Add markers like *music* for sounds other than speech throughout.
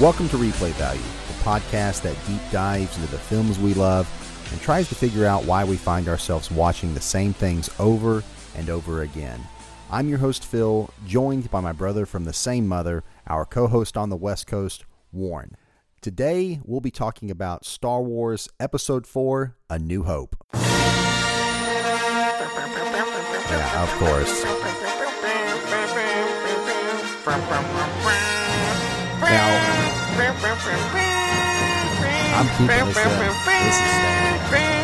Welcome to Replay Value, the podcast that deep dives into the films we love and tries to figure out why we find ourselves watching the same things over and over again. I'm your host, Phil, joined by my brother from the same mother, our co host on the West Coast, Warren. Today, we'll be talking about Star Wars Episode 4 A New Hope. Yeah, of course. Now, I'm keeping this. This is staying.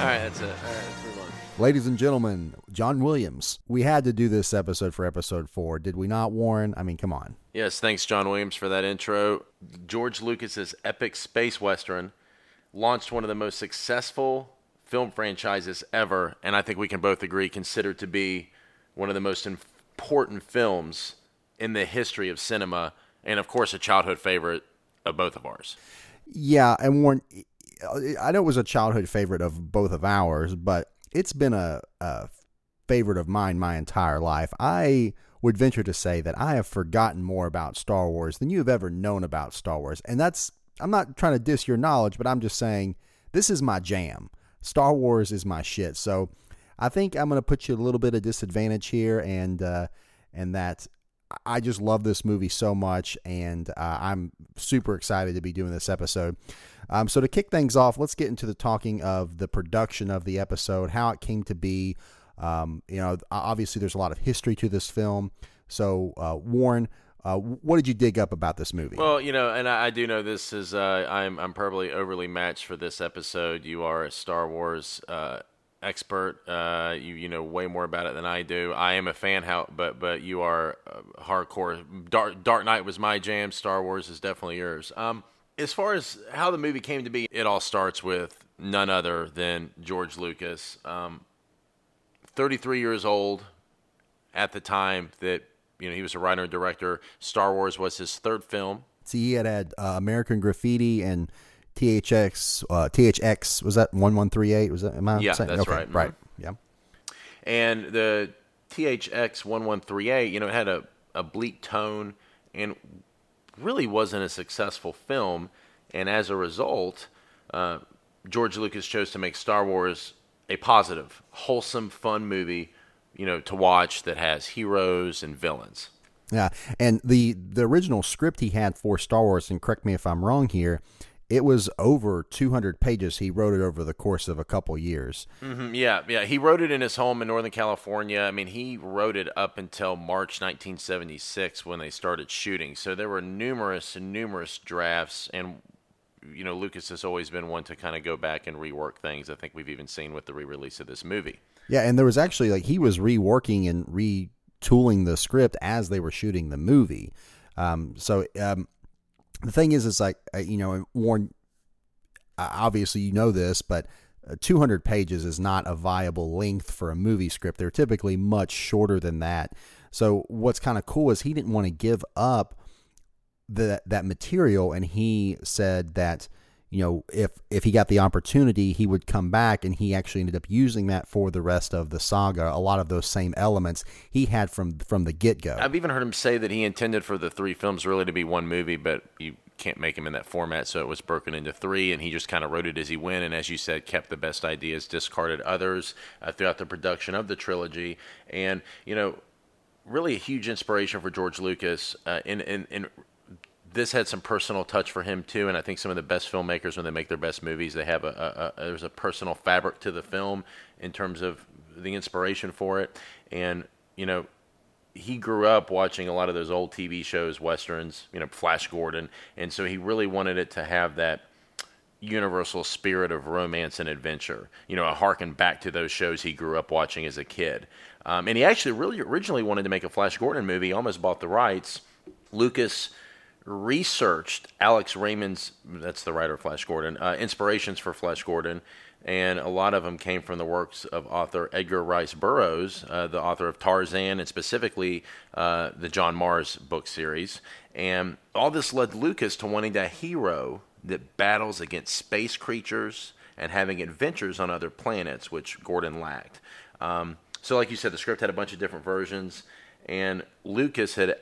All right, that's it. All right, let's move on. Ladies and gentlemen, John Williams. We had to do this episode for episode four, did we not, Warren? I mean, come on. Yes, thanks, John Williams, for that intro. George Lucas's epic space western launched one of the most successful film franchises ever, and I think we can both agree considered to be one of the most important films in the history of cinema, and of course, a childhood favorite of both of ours. Yeah, and Warren, I know it was a childhood favorite of both of ours, but it's been a, a favorite of mine my entire life. I would venture to say that I have forgotten more about Star Wars than you have ever known about Star Wars. And that's, I'm not trying to diss your knowledge, but I'm just saying this is my jam. Star Wars is my shit. So I think I'm going to put you a little bit of disadvantage here and, uh, and that I just love this movie so much, and uh, I'm super excited to be doing this episode. Um, so, to kick things off, let's get into the talking of the production of the episode, how it came to be. Um, you know, obviously, there's a lot of history to this film. So, uh, Warren, uh, what did you dig up about this movie? Well, you know, and I, I do know this is uh, I'm I'm probably overly matched for this episode. You are a Star Wars uh, expert. Uh, you you know way more about it than I do. I am a fan, how but but you are uh, hardcore. Dark Dark Knight was my jam. Star Wars is definitely yours. Um, as far as how the movie came to be, it all starts with none other than George Lucas. Um, 33 years old at the time that you know he was a writer and director. Star Wars was his third film. See, he had had uh, American Graffiti and THX, uh, THX was that one one three eight? Was that? Am I Yeah, saying? that's okay, right. Mhm. Right. Yeah. And the THX 1138, you know, it had a, a bleak tone and really wasn't a successful film. And as a result, uh, George Lucas chose to make Star Wars a positive, wholesome, fun movie, you know, to watch that has heroes and villains. Yeah, and the the original script he had for Star Wars, and correct me if I'm wrong here, it was over 200 pages. He wrote it over the course of a couple years. Mhm, Yeah, yeah. He wrote it in his home in Northern California. I mean, he wrote it up until March 1976 when they started shooting. So there were numerous and numerous drafts. And, you know, Lucas has always been one to kind of go back and rework things. I think we've even seen with the re release of this movie. Yeah, and there was actually like he was reworking and retooling the script as they were shooting the movie. Um, so um, the thing is, it's like uh, you know, Warren. Obviously, you know this, but uh, 200 pages is not a viable length for a movie script. They're typically much shorter than that. So what's kind of cool is he didn't want to give up the that material, and he said that you know if if he got the opportunity, he would come back, and he actually ended up using that for the rest of the saga. A lot of those same elements he had from from the get go. I've even heard him say that he intended for the three films really to be one movie, but you can't make him in that format, so it was broken into three, and he just kind of wrote it as he went, and as you said, kept the best ideas, discarded others uh, throughout the production of the trilogy, and you know, really a huge inspiration for George Lucas. Uh, in, in in this had some personal touch for him too, and I think some of the best filmmakers, when they make their best movies, they have a, a, a there's a personal fabric to the film in terms of the inspiration for it, and you know he grew up watching a lot of those old TV shows, westerns, you know, Flash Gordon, and so he really wanted it to have that universal spirit of romance and adventure. You know, a harken back to those shows he grew up watching as a kid. Um, and he actually really originally wanted to make a Flash Gordon movie. Almost bought the rights. Lucas researched Alex Raymond's, that's the writer of Flash Gordon, uh, inspirations for Flash Gordon, and a lot of them came from the works of author Edgar Rice Burroughs, uh, the author of Tarzan, and specifically uh, the John Mars book series. And all this led Lucas to wanting a hero that battles against space creatures and having adventures on other planets, which Gordon lacked. Um, so, like you said, the script had a bunch of different versions, and Lucas had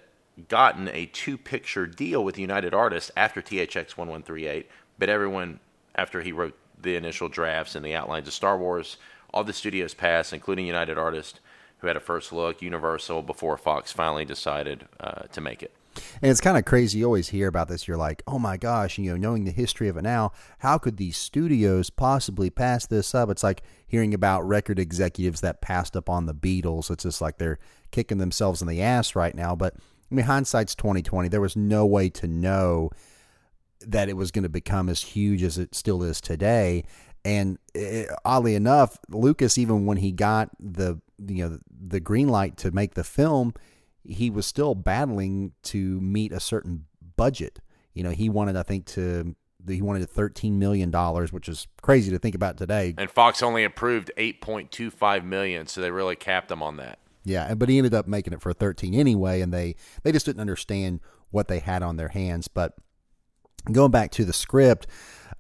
gotten a two-picture deal with United Artists after THX 1138, but everyone after he wrote the initial drafts and the outlines of Star Wars, all the studios passed, including United Artists, who had a first look, Universal, before Fox finally decided uh, to make it. And it's kind of crazy. You always hear about this. You're like, oh my gosh, you know, knowing the history of it now, how could these studios possibly pass this up? It's like hearing about record executives that passed up on the Beatles. It's just like they're kicking themselves in the ass right now. But I mean, hindsight's 2020. There was no way to know that it was going to become as huge as it still is today. And it, oddly enough, Lucas, even when he got the you know the green light to make the film, he was still battling to meet a certain budget. You know, he wanted, I think, to he wanted thirteen million dollars, which is crazy to think about today. And Fox only approved eight point two five million, so they really capped him on that. Yeah, but he ended up making it for thirteen anyway, and they they just didn't understand what they had on their hands. But going back to the script,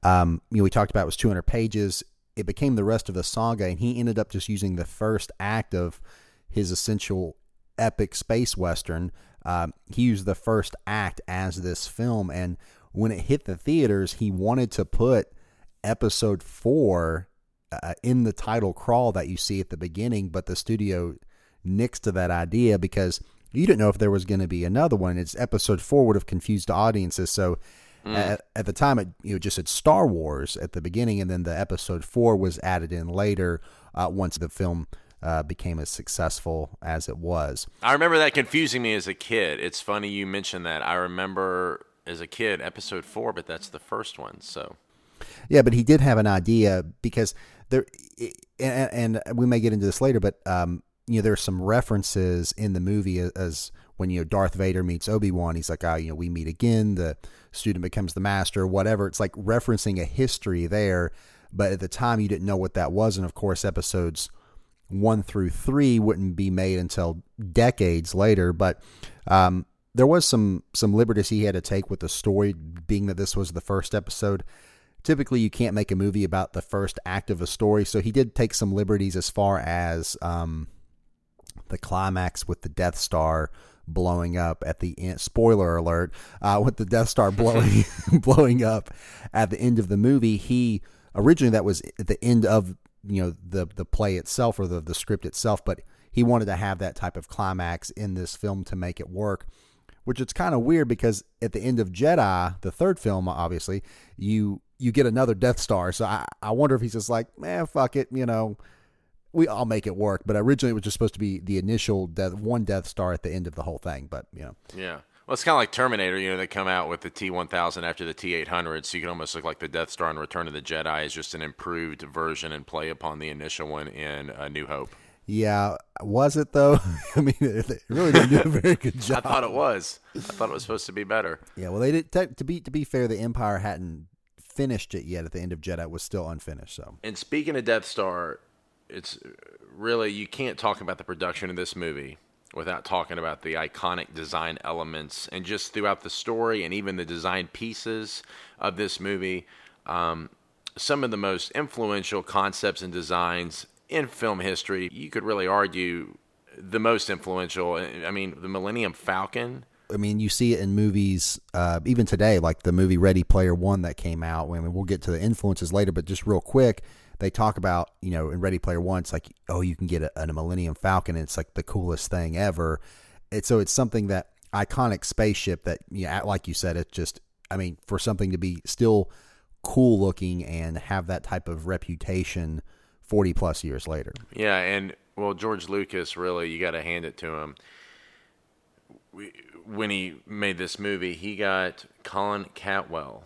um, you know, we talked about it was two hundred pages. It became the rest of the saga, and he ended up just using the first act of his essential epic space western. Uh, he used the first act as this film, and when it hit the theaters, he wanted to put episode four uh, in the title crawl that you see at the beginning, but the studio nixed to that idea because you didn't know if there was going to be another one. It's episode four would have confused audiences, so. Mm. At, at, the time, it you know just said Star Wars at the beginning, and then the episode four was added in later uh, once the film uh, became as successful as it was. I remember that confusing me as a kid. It's funny you mentioned that. I remember as a kid episode four, but that's the first one. So yeah, but he did have an idea because there, and, and we may get into this later, but um, you know, there's some references in the movie as, as when you know Darth Vader meets Obi Wan. He's like, ah, oh, you know, we meet again. The student becomes the master, whatever. It's like referencing a history there, but at the time you didn't know what that was, and of course, episodes one through three wouldn't be made until decades later. But um, there was some some liberties he had to take with the story, being that this was the first episode. Typically, you can't make a movie about the first act of a story, so he did take some liberties as far as um, the climax with the Death Star blowing up at the end. Spoiler alert! Uh, with the Death Star blowing *laughs* *laughs* blowing up at the end of the movie, he originally that was at the end of you know the the play itself or the the script itself, but he wanted to have that type of climax in this film to make it work. Which it's kind of weird because at the end of Jedi, the third film, obviously, you you get another Death Star. So I, I wonder if he's just like, man, fuck it, you know, we all make it work. But originally it was just supposed to be the initial death, one Death Star at the end of the whole thing. But you know, yeah. Well, it's kind of like Terminator. You know, they come out with the T1000 after the T800, so you can almost look like the Death Star in Return of the Jedi is just an improved version and play upon the initial one in uh, New Hope. Yeah, was it though? *laughs* I mean, it really didn't do a very good job. *laughs* I thought it was. I thought it was supposed to be better. Yeah, well, they did. T- to be to be fair, the Empire hadn't finished it yet. At the end of Jedi, it was still unfinished. So, and speaking of Death Star, it's really you can't talk about the production of this movie without talking about the iconic design elements and just throughout the story and even the design pieces of this movie. Um, some of the most influential concepts and designs in film history. You could really argue the most influential. I mean, the Millennium Falcon. I mean, you see it in movies, uh, even today, like the movie Ready Player One that came out. I mean, we'll get to the influences later, but just real quick, they talk about, you know, in Ready Player One, it's like, oh, you can get a, a Millennium Falcon, and it's like the coolest thing ever. And so it's something that iconic spaceship that, you know, like you said, it's just, I mean, for something to be still cool looking and have that type of reputation 40 plus years later. Yeah. And, well, George Lucas, really, you got to hand it to him. when he made this movie, he got Colin Cantwell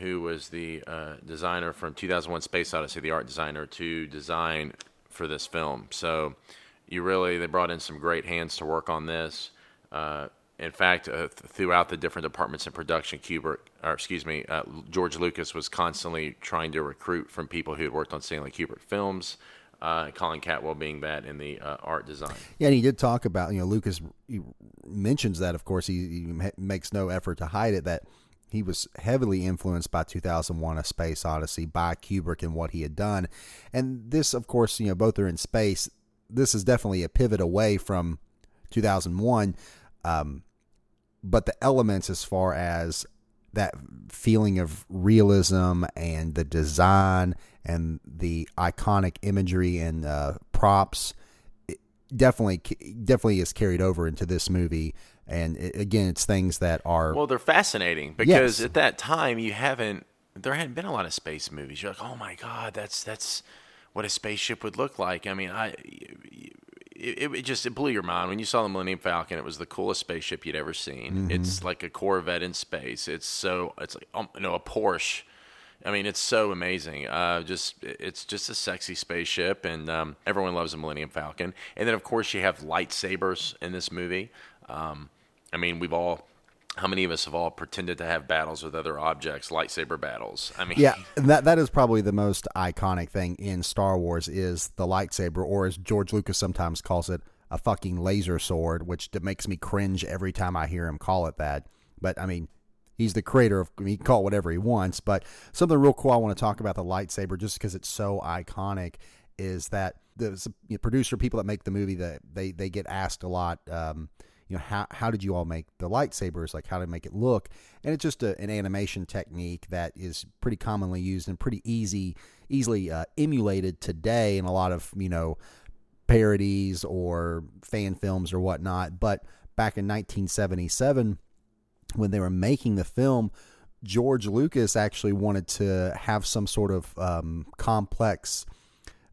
who was the uh, designer from 2001 Space Odyssey, the art designer, to design for this film. So you really, they brought in some great hands to work on this. Uh, in fact, uh, th- throughout the different departments in production, Kubrick, or excuse me, uh, George Lucas was constantly trying to recruit from people who had worked on Stanley Kubrick films. Uh, Colin Cantwell being that in the uh, art design. Yeah, and he did talk about you know Lucas mentions that. Of course, he, he makes no effort to hide it that he was heavily influenced by 2001 A Space Odyssey by Kubrick and what he had done. And this, of course, you know, both are in space. This is definitely a pivot away from 2001. Um, but the elements as far as that feeling of realism and the design and the iconic imagery and uh, props definitely definitely is carried over into this movie and it, again it's things that are well they're fascinating because yes. at that time you haven't there hadn't been a lot of space movies you're like oh my god that's that's what a spaceship would look like i mean i it, it, just it blew your mind when you saw the Millennium Falcon. It was the coolest spaceship you'd ever seen. Mm-hmm. It's like a Corvette in space. It's so it's like um, you know a Porsche. I mean, it's so amazing. Uh, just it's just a sexy spaceship, and um, everyone loves the Millennium Falcon. And then of course you have lightsabers in this movie. Um, I mean, we've all how many of us have all pretended to have battles with other objects, lightsaber battles? I mean, yeah, that that is probably the most iconic thing in Star Wars is the lightsaber, or as George Lucas sometimes calls it, a fucking laser sword, which makes me cringe every time I hear him call it that. But I mean, he's the creator of he can call it whatever he wants. But something real cool I want to talk about the lightsaber, just because it's so iconic, is that the producer people that make the movie that they they get asked a lot. Um, you know how how did you all make the lightsabers? Like how to make it look? And it's just a, an animation technique that is pretty commonly used and pretty easy easily uh, emulated today in a lot of you know parodies or fan films or whatnot. But back in 1977 when they were making the film george lucas actually wanted to have some sort of um, complex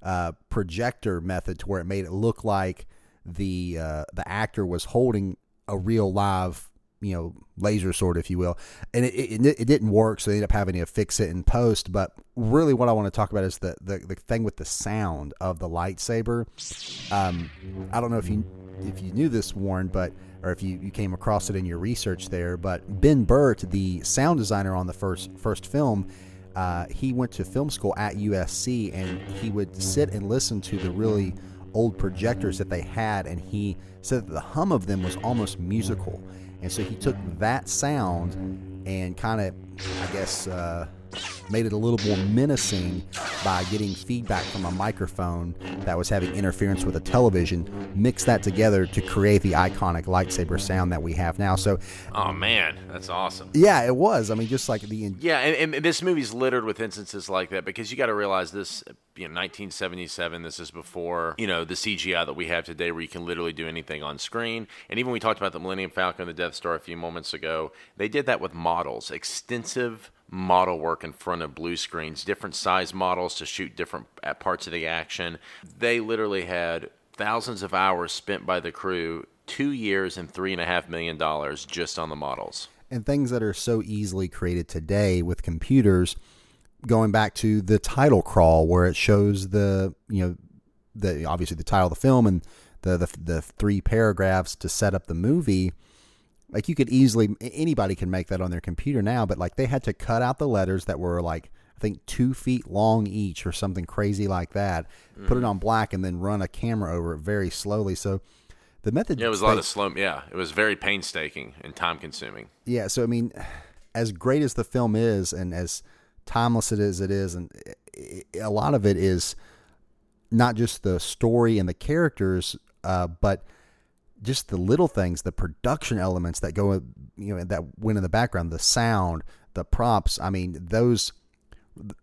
uh, projector method to where it made it look like the uh, the actor was holding a real live you know laser sword if you will. And it, it, it, didn't work so they ended up having to fix it in post. But really what i want to talk about is the, the, the thing with the sound of the lightsaber. Um, i don't know if you if you knew this warren but or if you, you came across it in your research there but ben burtt the sound designer on the first first film uh, he went to film school at usc and he would sit and listen to the really old projectors that they had, and he said that the hum of them was almost musical. And so he took that sound and kind of, I guess, uh, made it a little more menacing by getting feedback from a microphone that was having interference with a television, mix that together to create the iconic lightsaber sound that we have now. So, oh man, that's awesome. Yeah, it was. I mean, just like the yeah, and, and this movie's littered with instances like that because you got to realize this. You know, 1977. This is before you know the CGI that we have today, where you can literally do anything on screen. And even we talked about the Millennium Falcon, and the Death Star a few moments ago. They did that with models, extensive model work in front of blue screens, different size models to shoot different uh, parts of the action. They literally had thousands of hours spent by the crew, two years and three and a half million dollars just on the models. And things that are so easily created today with computers, going back to the title crawl where it shows the you know the obviously the title of the film and the the, the three paragraphs to set up the movie like you could easily anybody can make that on their computer now, but like they had to cut out the letters that were like I think two feet long each or something crazy like that. Mm. Put it mm. on black and then run a camera over it very slowly. So the method. Yeah, it was a lot of slow. Yeah, it was very painstaking and time consuming. Yeah, so I mean, as great as the film is, and as timeless it is, it is, and a lot of it is not just the story and the characters, uh, but just the little things, the production elements that go, you know, that went in the background, the sound, the props. I mean, those.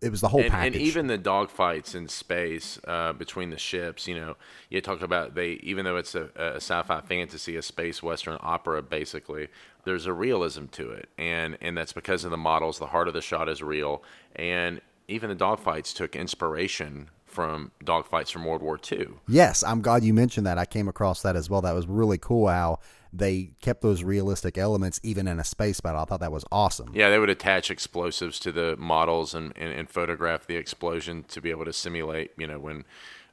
It was the whole and, package, and even the dogfights in space uh, between the ships. You know, you talk about they, even though it's a, a sci-fi fantasy, a space western opera, basically, there's a realism to it, and and that's because of the models. The heart of the shot is real, and even the dogfights took inspiration from dogfights from World War II. Yes, I'm glad you mentioned that. I came across that as well. That was really cool how they kept those realistic elements even in a space battle. I thought that was awesome. Yeah, they would attach explosives to the models and, and, and photograph the explosion to be able to simulate, you know, when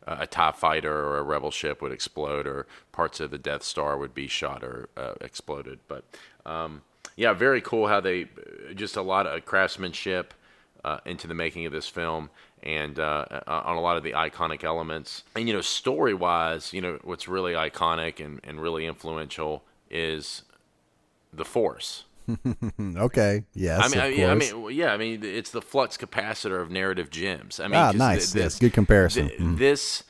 uh, a TIE fighter or a rebel ship would explode or parts of the Death Star would be shot or uh, exploded. But um, yeah, very cool how they just a lot of craftsmanship uh, into the making of this film and uh, uh, on a lot of the iconic elements. And you know, story wise, you know, what's really iconic and, and really influential is the Force. *laughs* okay. Yes. I mean, I, yeah, I mean, yeah. I mean, it's the flux capacitor of narrative gems. I mean, ah, nice. This, yes, good comparison. Th- mm. This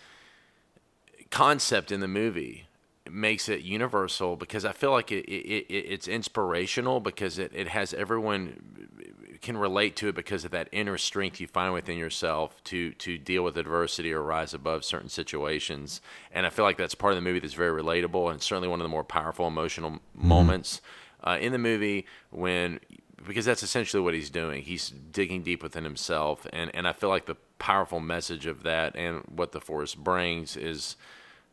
concept in the movie makes it universal because I feel like it, it, it, it's inspirational because it, it has everyone can relate to it because of that inner strength you find within yourself to to deal with adversity or rise above certain situations. And I feel like that's part of the movie that's very relatable and certainly one of the more powerful emotional mm-hmm. moments uh, in the movie when because that's essentially what he's doing. He's digging deep within himself, and and I feel like the powerful message of that and what the Force brings is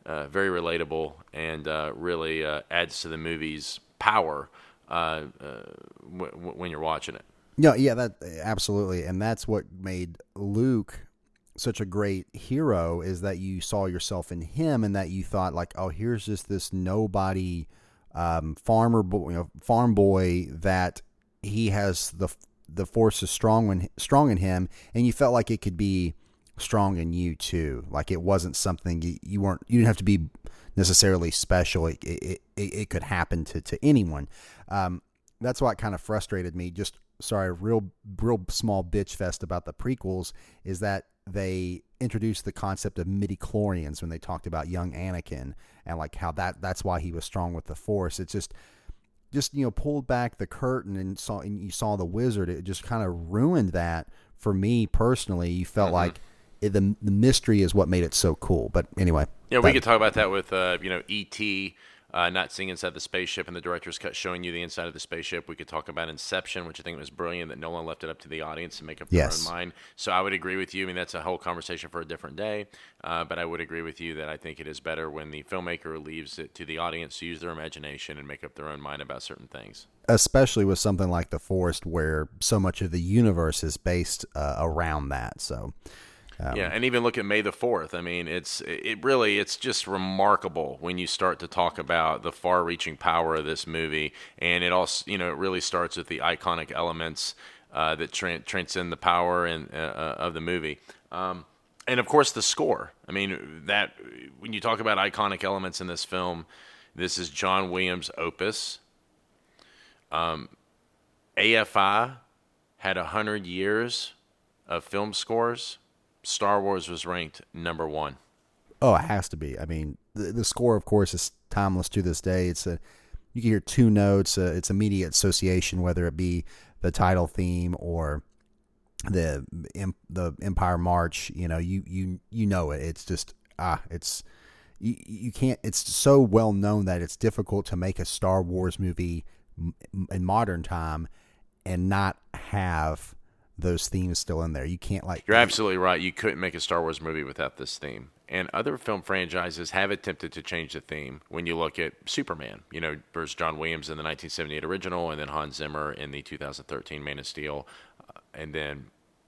uh, very relatable and uh, really uh, adds to the movie's power uh, uh, w- w- when you're watching it. No, yeah, that absolutely, and that's what made Luke such a great hero is that you saw yourself in him, and that you thought like, oh, here's just this nobody um, farmer boy, you know, farm boy that he has the the force is strong when strong in him, and you felt like it could be strong in you too. Like it wasn't something you, you weren't you didn't have to be necessarily special. It it, it, it could happen to to anyone. Um, that's what kind of frustrated me. Just sorry, real real small bitch fest about the prequels is that they introduced the concept of midi-chlorians when they talked about young Anakin and like how that that's why he was strong with the Force. It's just just you know pulled back the curtain and saw and you saw the wizard. It just kind of ruined that for me personally. You felt mm-hmm. like it, the the mystery is what made it so cool. But anyway, yeah, we could talk about that with uh, you know E.T uh, not seeing inside the spaceship and the director's cut showing you the inside of the spaceship. We could talk about Inception, which I think was brilliant that Nolan left it up to the audience to make up their yes. own mind. So I would agree with you. I mean, that's a whole conversation for a different day. Uh, but I would agree with you that I think it is better when the filmmaker leaves it to the audience to use their imagination and make up their own mind about certain things. Especially with something like The Force, where so much of the universe is based uh, around that. So um, yeah, and even look at May the Fourth. I mean, it's it really it's just remarkable when you start to talk about the far-reaching power of this movie, and it also you know it really starts with the iconic elements uh, that tra- transcend the power and uh, uh, of the movie. Um, and of course, the score. I mean, that when you talk about iconic elements in this film, this is John Williams' opus. Um, AFI had a hundred years of film scores Star Wars was ranked number one. Oh, it has to be. I mean, the, the score, of course, is timeless to this day. It's a you can hear two notes. Uh, it's immediate association, whether it be the title theme or the the Empire March. You know, you you you know it. It's just ah, it's you, you can't. It's so well known that it's difficult to make a Star Wars movie in modern time and not have those themes still in there. You can't like. You're absolutely right. You couldn't make a Star Wars movie without this theme. And other film franchises have attempted to change the theme. When you look at Superman, you know, versus John Williams in the 1978 original, and then Hans Zimmer in the 2013 Man of Steel, uh, and then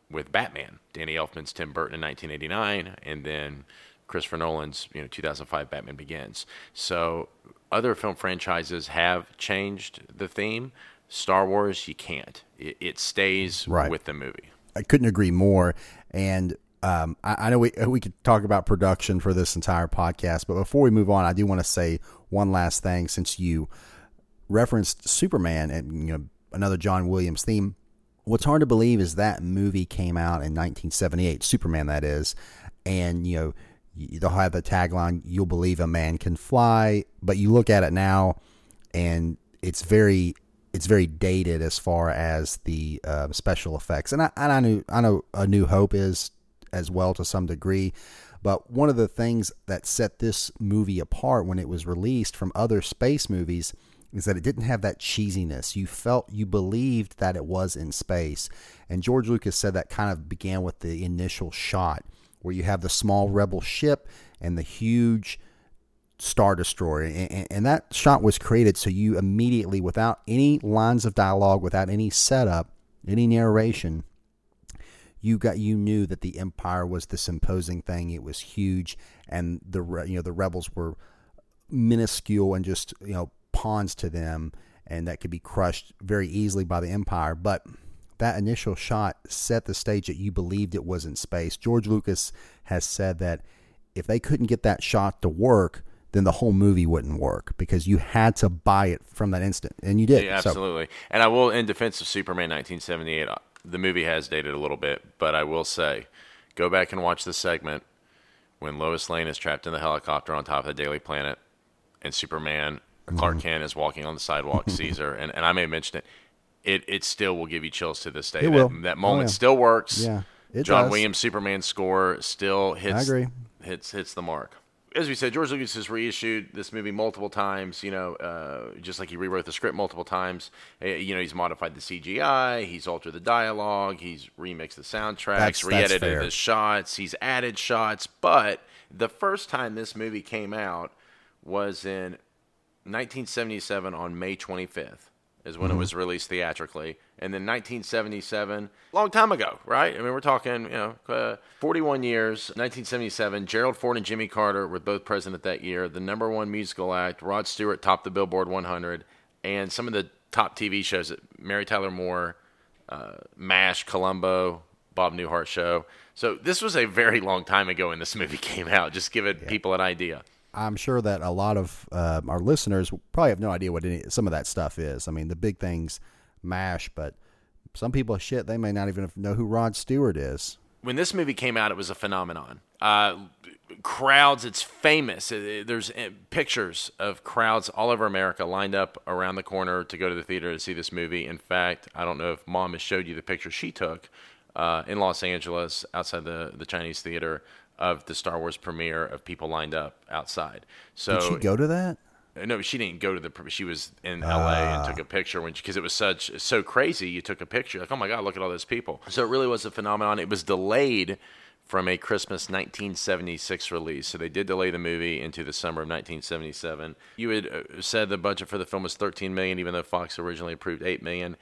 with Batman, Danny Elfman's Tim Burton in 1989, and then Christopher Nolan's you know 2005 Batman Begins. So other film franchises have changed the theme. Star Wars, you can't. It, it stays right. with the movie. I couldn't agree more. And um, I, I, know we we could talk about production for this entire podcast, but before we move on, I do want to say one last thing. Since you referenced Superman and you know another John Williams theme, what's hard to believe is that movie came out in 1978, Superman that is, and you know they'll have the tagline "You'll believe a man can fly," but you look at it now, and it's very it's very dated as far as the uh, special effects, and I and I knew I know A New Hope is as well to some degree, but one of the things that set this movie apart when it was released from other space movies is that it didn't have that cheesiness. You felt you believed that it was in space, and George Lucas said that kind of began with the initial shot where you have the small rebel ship and the huge Star Destroyer. And, and, that shot was created so you immediately, without any lines of dialogue, without any setup, any narration, you got you knew that the Empire was this imposing thing. It was huge, and the you know the rebels were minuscule and just you know pawns to them, and that could be crushed very easily by the Empire. But that initial shot set the stage that you believed it was in space. George Lucas has said that if they couldn't get that shot to work, then the whole movie wouldn't work because you had to buy it from that instant, and you did. Yeah, absolutely. So. And I will, in defense of Superman 1978, uh, the movie has dated a little bit, but I will say, go back and watch the segment when Lois Lane is trapped in the helicopter on top of the Daily Planet, and Superman, Clark Mm-hmm. Kent is walking on the sidewalk, *laughs* Caesar, and, and I may mention it. It it still will give you chills to this day. It that, will. that Oh, moment yeah. still works. Yeah, it John does. Williams Superman score still hits. agree. Hits hits the mark. As we said, George Lucas has reissued this movie multiple times. You know, uh, just like he rewrote the script multiple times. Uh, you know, he's modified the CGI, he's altered the dialogue, he's remixed the soundtracks, That's- re-edited the shots, he's added shots. But the first time this movie came out was in 1977 on May 25th is when it was released theatrically, and then 1977, long time ago, right? I mean, we're talking, you know, uh, 41 years. 1977, Gerald Ford and Jimmy Carter were both president that year. The number one musical act, Rod Stewart, topped the Billboard 100, and some of the top TV shows, Mary Tyler Moore, uh, MASH, Columbo, Bob Newhart show. So this was a very long time ago when this movie *laughs* came out. Just giving it people an idea. I'm sure that a lot of uh, our listeners probably have no idea what any, some of that stuff is. I mean, the big things, MASH, but some people, shit, they may not even know who Rod Stewart is. when this movie came out, it was a phenomenon. Uh, crowds, it's famous. There's uh, pictures of crowds all over America lined up around the corner to go to the theater to see this movie. In fact, I don't know if Mom has showed you the picture she took uh, in Los Angeles outside the, the Chinese theater of the Star Wars premiere of people lined up outside. So Did she go to that? No, she didn't go to the. She was in L.A. and took a picture when because it was such so crazy. You took a picture like, oh my god, look at all those people. So it really was a phenomenon. It was delayed from a Christmas 1976 release, so they did delay the movie into the summer of 1977. You had uh, said the budget for the film was 13 million, even though Fox originally approved 8 million.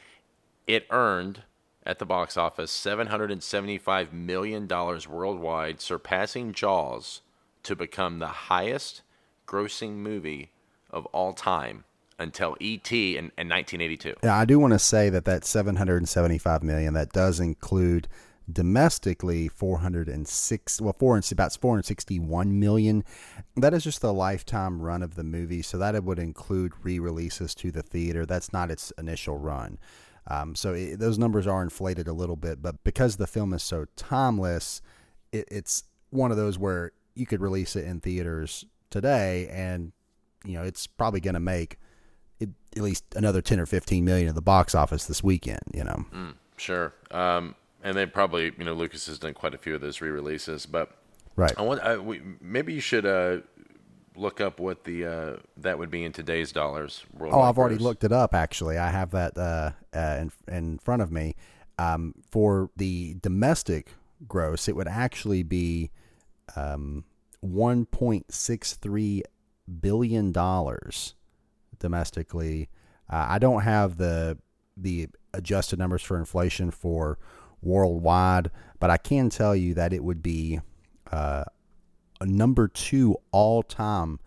It earned at the box office 775 million dollars worldwide, surpassing Jaws to become the highest grossing movie of all time until E.T. in, in 1982. Yeah, I do want to say that that 775 million that does include domestically 406 well four and about 461 million that is just the lifetime run of the movie so that it would include re-releases to the theater that's not its initial run um, so it, those numbers are inflated a little bit but because the film is so timeless it, it's one of those where you could release it in theaters today and you know it's probably going to make it, at least another 10 or 15 million at the box office this weekend you know Sure. Um, and they probably, you know, Lucas has done quite a few of those re-releases, but right I want, I, we, maybe you should uh, look up what the uh, that would be in today's dollars. oh i've already looked it up actually i have that uh, uh, in, in front of me um, for the domestic gross it would actually be um, 1.63 billion dollars domestically uh, i don't have the the adjusted numbers for inflation for worldwide but i can tell you that it would be uh, a number two all time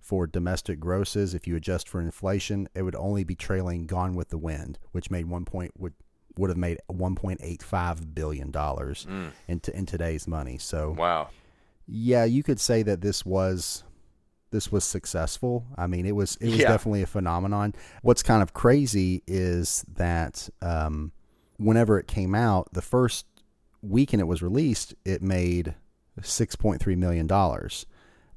for domestic grosses. If you adjust for inflation, it would only be trailing Gone with the Wind, which made one point would would have made one point eight five billion dollars in t- in today's money. So Wow. yeah, you could say that this was this was successful. I mean, it was it was Yeah. definitely a phenomenon. What's kind of crazy is that um, whenever it came out, the first weekend it was released, it made six point three million dollars.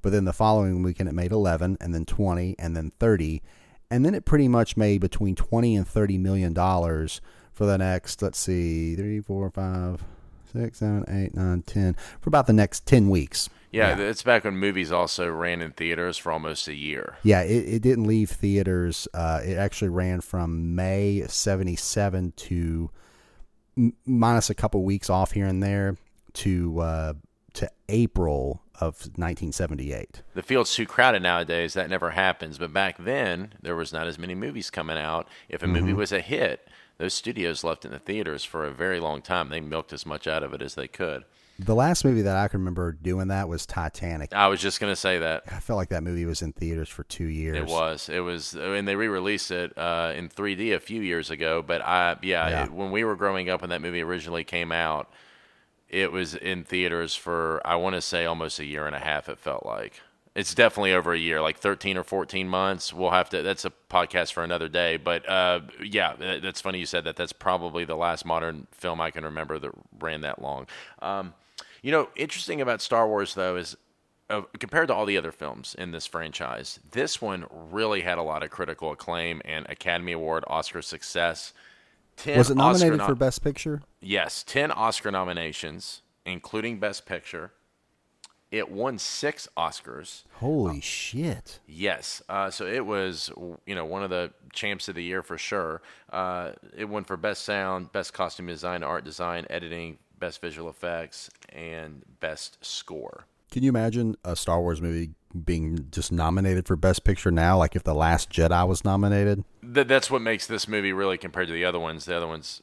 But then the following weekend it made eleven, and then twenty, and then thirty, and then it pretty much made between twenty and thirty million dollars for the next. Let's see, three, four, five, six, seven, eight, nine, ten for about the next ten weeks. Yeah, it's back when movies also ran in theaters for almost a year. Yeah, it, it didn't leave theaters. Uh, it actually ran from May 77 to m- minus a couple weeks off here and there to uh, to April of 1978. The field's too crowded nowadays. That never happens. But back then, there was not as many movies coming out. If a Mm-hmm. movie was a hit, those studios left in the theaters for a very long time. They milked as much out of it as they could. The last movie that I can remember doing that was Titanic. I was just going to say that. I felt like that movie was in theaters for two years. It was. It was, and they re-released it uh, in 3D a few years ago. But I, yeah, Yeah. It, when we were growing up, when that movie originally came out, it was in theaters for I want to say almost a year and a half. It felt like it's definitely over a year, like 13 or 14 months. We'll have to. That's a podcast for another day. But uh, yeah, that's funny you said that. That's probably the last modern film I can remember that ran that long. Um, you know, interesting about Star Wars though is uh, compared to all the other films in this franchise, this one really had a lot of critical acclaim and Academy Award, Oscar success. 10 was it nominated for Best Picture? Yes, 10 Oscar nominations, including Best Picture. It won six Oscars. Holy shit! Yes, uh, so it was you know one of the champs of the year for sure. Uh, it won for best sound, best costume design, art design, editing, best visual effects, and best score. Can you imagine a Star Wars movie being just nominated for Best Picture now? Like if The Last Jedi was nominated? Th- that's what makes this movie really compared to the other ones. The other ones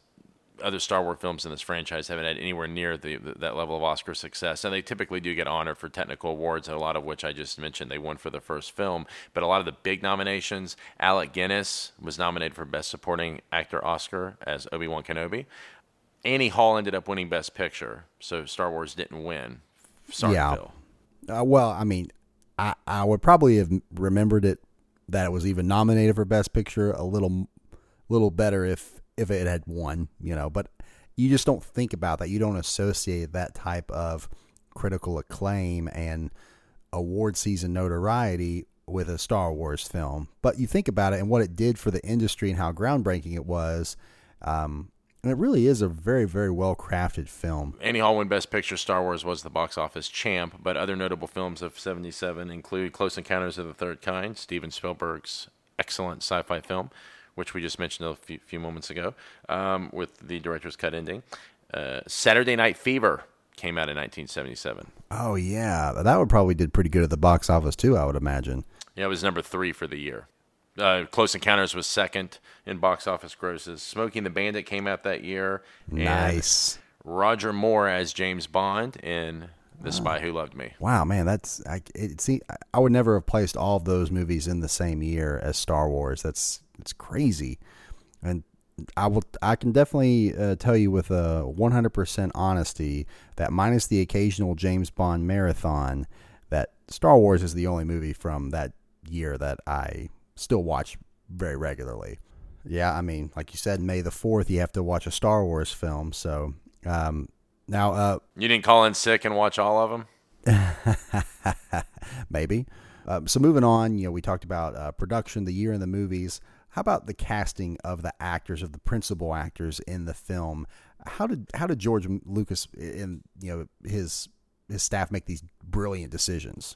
other Star Wars films in this franchise haven't had anywhere near the, the, that level of Oscar success. And they typically do get honored for technical awards, a lot of which I just mentioned they won for the first film. But a lot of the big nominations, Alec Guinness was nominated for Best Supporting Actor Oscar as Obi Wan Kenobi. Annie Hall ended up winning Best Picture, so Star Wars didn't win. Sorry, yeah. Phil. Uh, well, I mean, I, I would probably have remembered it that it was even nominated for Best Picture a little little better if if it had won, you know, but you just don't think about that. You don't associate that type of critical acclaim and award season notoriety with a Star Wars film. But you think about it and what it did for the industry and how groundbreaking it was. Um, and it really is a very, very well crafted film. Annie Hall won Best Picture. Star Wars was the box office champ, but other notable films of 77 include Close Encounters of the Third Kind, Steven Spielberg's excellent sci fi film, which we just mentioned a few, few moments ago, um, with the director's cut ending. Uh, Saturday Night Fever came out in 1977. Oh yeah, that would probably did pretty good at the box office too. I would imagine. Yeah, it was number three for the year. Uh, Close Encounters was second in box office grosses. Smokey and the Bandit came out that year. Nice. Roger Moore as James Bond in The Spy Who Loved Me. Wow, man, that's I. It, see, I would never have placed all of those movies in the same year as Star Wars. That's it's crazy, and I will. I can definitely uh, tell you with a 100% honesty that minus the occasional James Bond marathon, that Star Wars is the only movie from that year that I still watch very regularly. Yeah, I mean, like you said, May the fourth, you have to watch a Star Wars film. So um, now, uh, you didn't call in sick and watch all of them. *laughs* Maybe. Uh, so moving on, you know, we talked about uh, production, the year in the movies. How about the casting of the actors, of the principal actors in the film? How did how did George Lucas and you know his his staff make these brilliant decisions?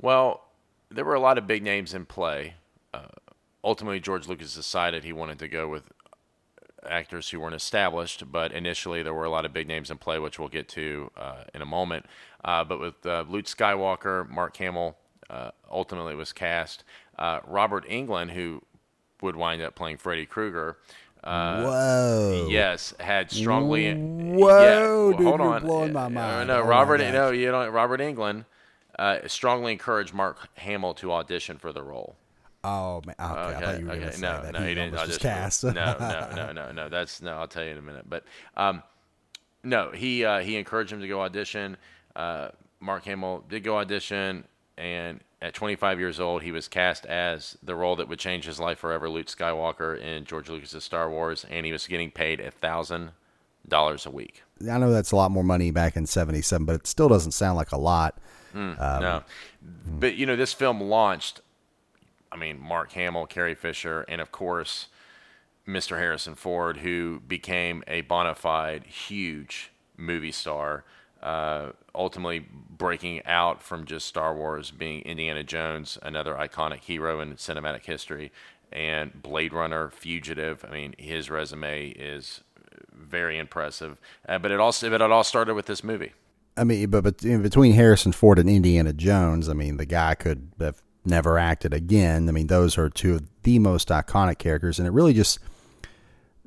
Well, there were a lot of big names in play. Uh, ultimately, George Lucas decided he wanted to go with actors who weren't established, but initially there were a lot of big names in play, which we'll get to uh, in a moment. Uh, but with uh, Luke Skywalker, Mark Hamill uh, ultimately was cast. Uh, Robert Englund, who would wind up playing Freddy Krueger. Uh, Whoa! Yes, had strongly. Whoa, yeah, dude, hold on. blowing my mind. no, oh Robert. No, you know Robert Englund uh, strongly encouraged Mark Hamill to audition for the role. Oh man, okay. okay. I thought you were okay. no, that. no, he, he didn't audition. Cast. no, *laughs* no, no, no, no. That's no. I'll tell you in a minute. But um, no, he uh, he encouraged him to go audition. Uh, Mark Hamill did go audition, and at 25 years old, he was cast as the role that would change his life forever, Luke Skywalker in George Lucas's Star Wars, and he was getting paid a thousand dollars a week. I know that's a lot more money back in '77, but it still doesn't sound like a lot. Mm, um, no, but you know, this film launched. I mean, Mark Hamill, Carrie Fisher, and of course, Mr. Harrison Ford, who became a bona fide huge movie star uh, ultimately breaking out from just Star Wars being Indiana Jones, another iconic hero in cinematic history, and Blade Runner, Fugitive. I mean, his resume is very impressive. Uh, but it also, but it all started with this movie. I mean, but, but between Harrison Ford and Indiana Jones, I mean, the guy could have never acted again. I mean, those are two of the most iconic characters, and it really just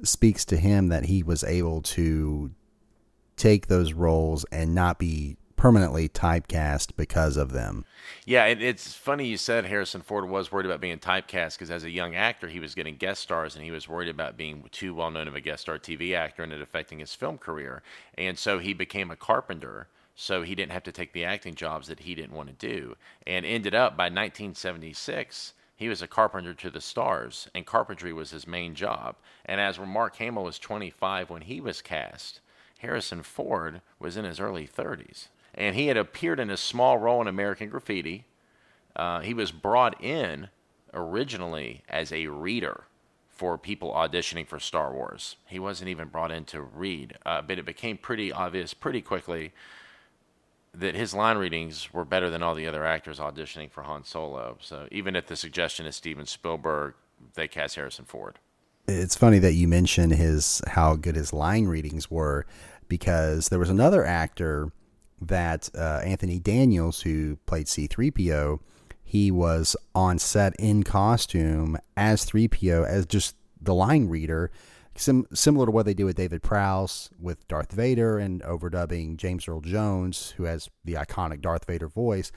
speaks to him that he was able to take those roles and not be permanently typecast because of them. Yeah, it, it's funny you said Harrison Ford was worried about being typecast because as a young actor, he was getting guest stars and he was worried about being too well known of a guest star TV actor and it affecting his film career. And so he became a carpenter. So he didn't have to take the acting jobs that he didn't want to do. And ended up by 1976, he was a carpenter to the stars, and carpentry was his main job. And as Mark Hamill was 25 when he was cast, Harrison Ford was in his early 30s. and he had appeared in a small role in American Graffiti. Uh, he was brought in originally as a reader for people auditioning for Star Wars. He wasn't even brought in to read, uh, but it became pretty obvious pretty quickly that his line readings were better than all the other actors auditioning for Han Solo. So even at the suggestion of Steven Spielberg, they cast Harrison Ford. It's funny that you mentioned his how good his line readings were because there was another actor that uh, Anthony Daniels who played C3PO he was on set in costume as 3PO as just the line reader Sim- similar to what they do with David Prowse with Darth Vader and overdubbing James Earl Jones, who has the iconic Darth Vader voice.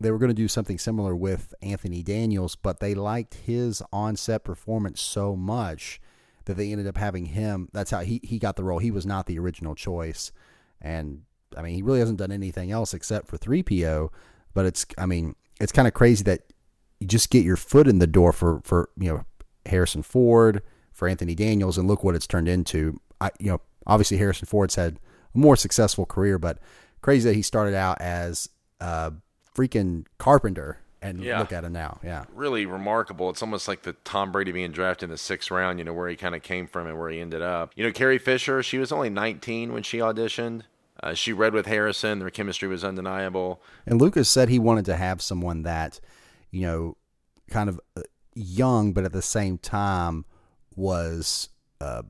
They were going to do something similar with Anthony Daniels, but they liked his on set performance so much that they ended up having him. That's how he, he got the role. He was not the original choice. And I mean, he really hasn't done anything else except for 3PO. But it's, I mean, it's kind of crazy that you just get your foot in the door for, for you know, Harrison Ford for Anthony Daniels, and look what it's turned into. I, you know, obviously Harrison Ford's had a more successful career, but crazy that he started out as a freaking carpenter and yeah. look at him now. Yeah. Really remarkable. It's almost like the Tom Brady being drafted in the sixth round, you know, where he kind of came from and where he ended up. You know, Carrie Fisher, she was only 19 when she auditioned. Uh, she read with Harrison. Their chemistry was undeniable. And Lucas said he wanted to have someone that, you know, kind of uh, young, but at the same time was uh,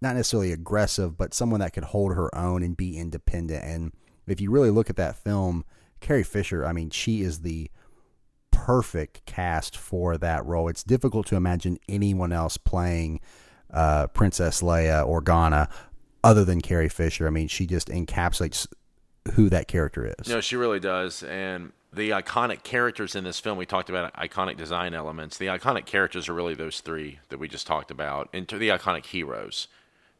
not necessarily aggressive, but someone that could hold her own and be independent. And if you really look at that film, Carrie Fisher, I mean, she is the perfect cast for that role. It's difficult to imagine anyone else playing uh, Princess Leia Organa other than Carrie Fisher. I mean, she just encapsulates who that character is. No, she really does. And the iconic characters in this film, we talked about iconic design elements. The iconic characters are really those three that we just talked about, and to the iconic heroes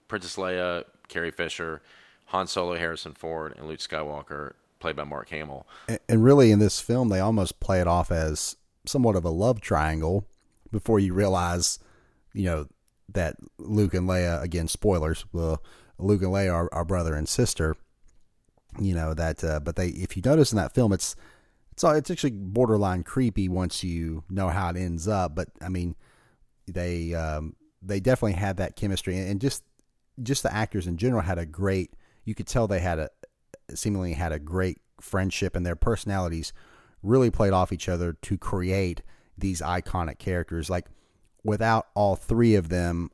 Princess Leia, Carrie Fisher, Han Solo, Harrison Ford, and Luke Skywalker, played by Mark Hamill. And, really, in this film, they almost play it off as somewhat of a love triangle before you realize, you know, that Luke and Leia, again, spoilers, well, Luke and Leia are, are brother and sister. You know that, uh, but they, if you notice in that film, it's it's it's actually borderline creepy once you know how it ends up. But I mean, they um, they definitely had that chemistry, and just just the actors in general had a great. You could tell they had a seemingly had a great friendship, and their personalities really played off each other to create these iconic characters. Like without all three of them,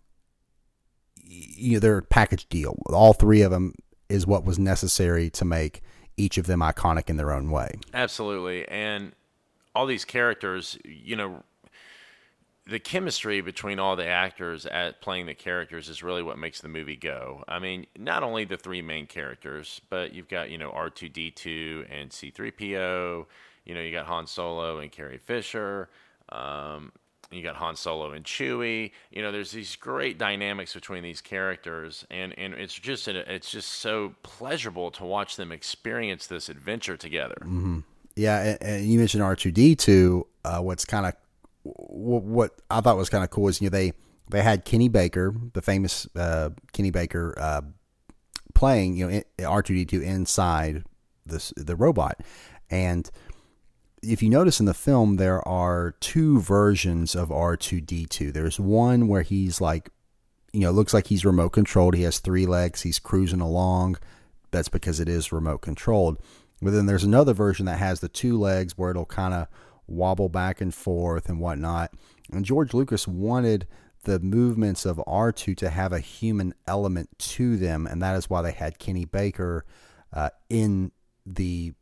you know, they're a package deal. All three of them is what was necessary to make each of them iconic in their own way. Absolutely. And all these characters, you know, the chemistry between all the actors at playing the characters is really what makes the movie go. I mean, not only the three main characters, but you've got, you know, R2D2 and C3PO, you know, you got Han Solo and Carrie Fisher. Um, you got Han Solo and Chewie. You know, there's these great dynamics between these characters, and and it's just it's just so pleasurable to watch them experience this adventure together. Mm-hmm. Yeah, and, and, you mentioned R two D two. Uh, what's kind of what I thought was kind of cool is you know they they had Kenny Baker, the famous uh, Kenny Baker, uh, playing you know R two D two inside this the robot, and if you notice in the film, there are two versions of R2D2. There's one where he's like, you know, looks like he's remote controlled. He has three legs. He's cruising along. That's because it is remote controlled. But then there's another version that has the two legs where it'll kind of wobble back and forth and whatnot. And George Lucas wanted the movements of R2 to have a human element to them, and that is why they had Kenny Baker uh, in the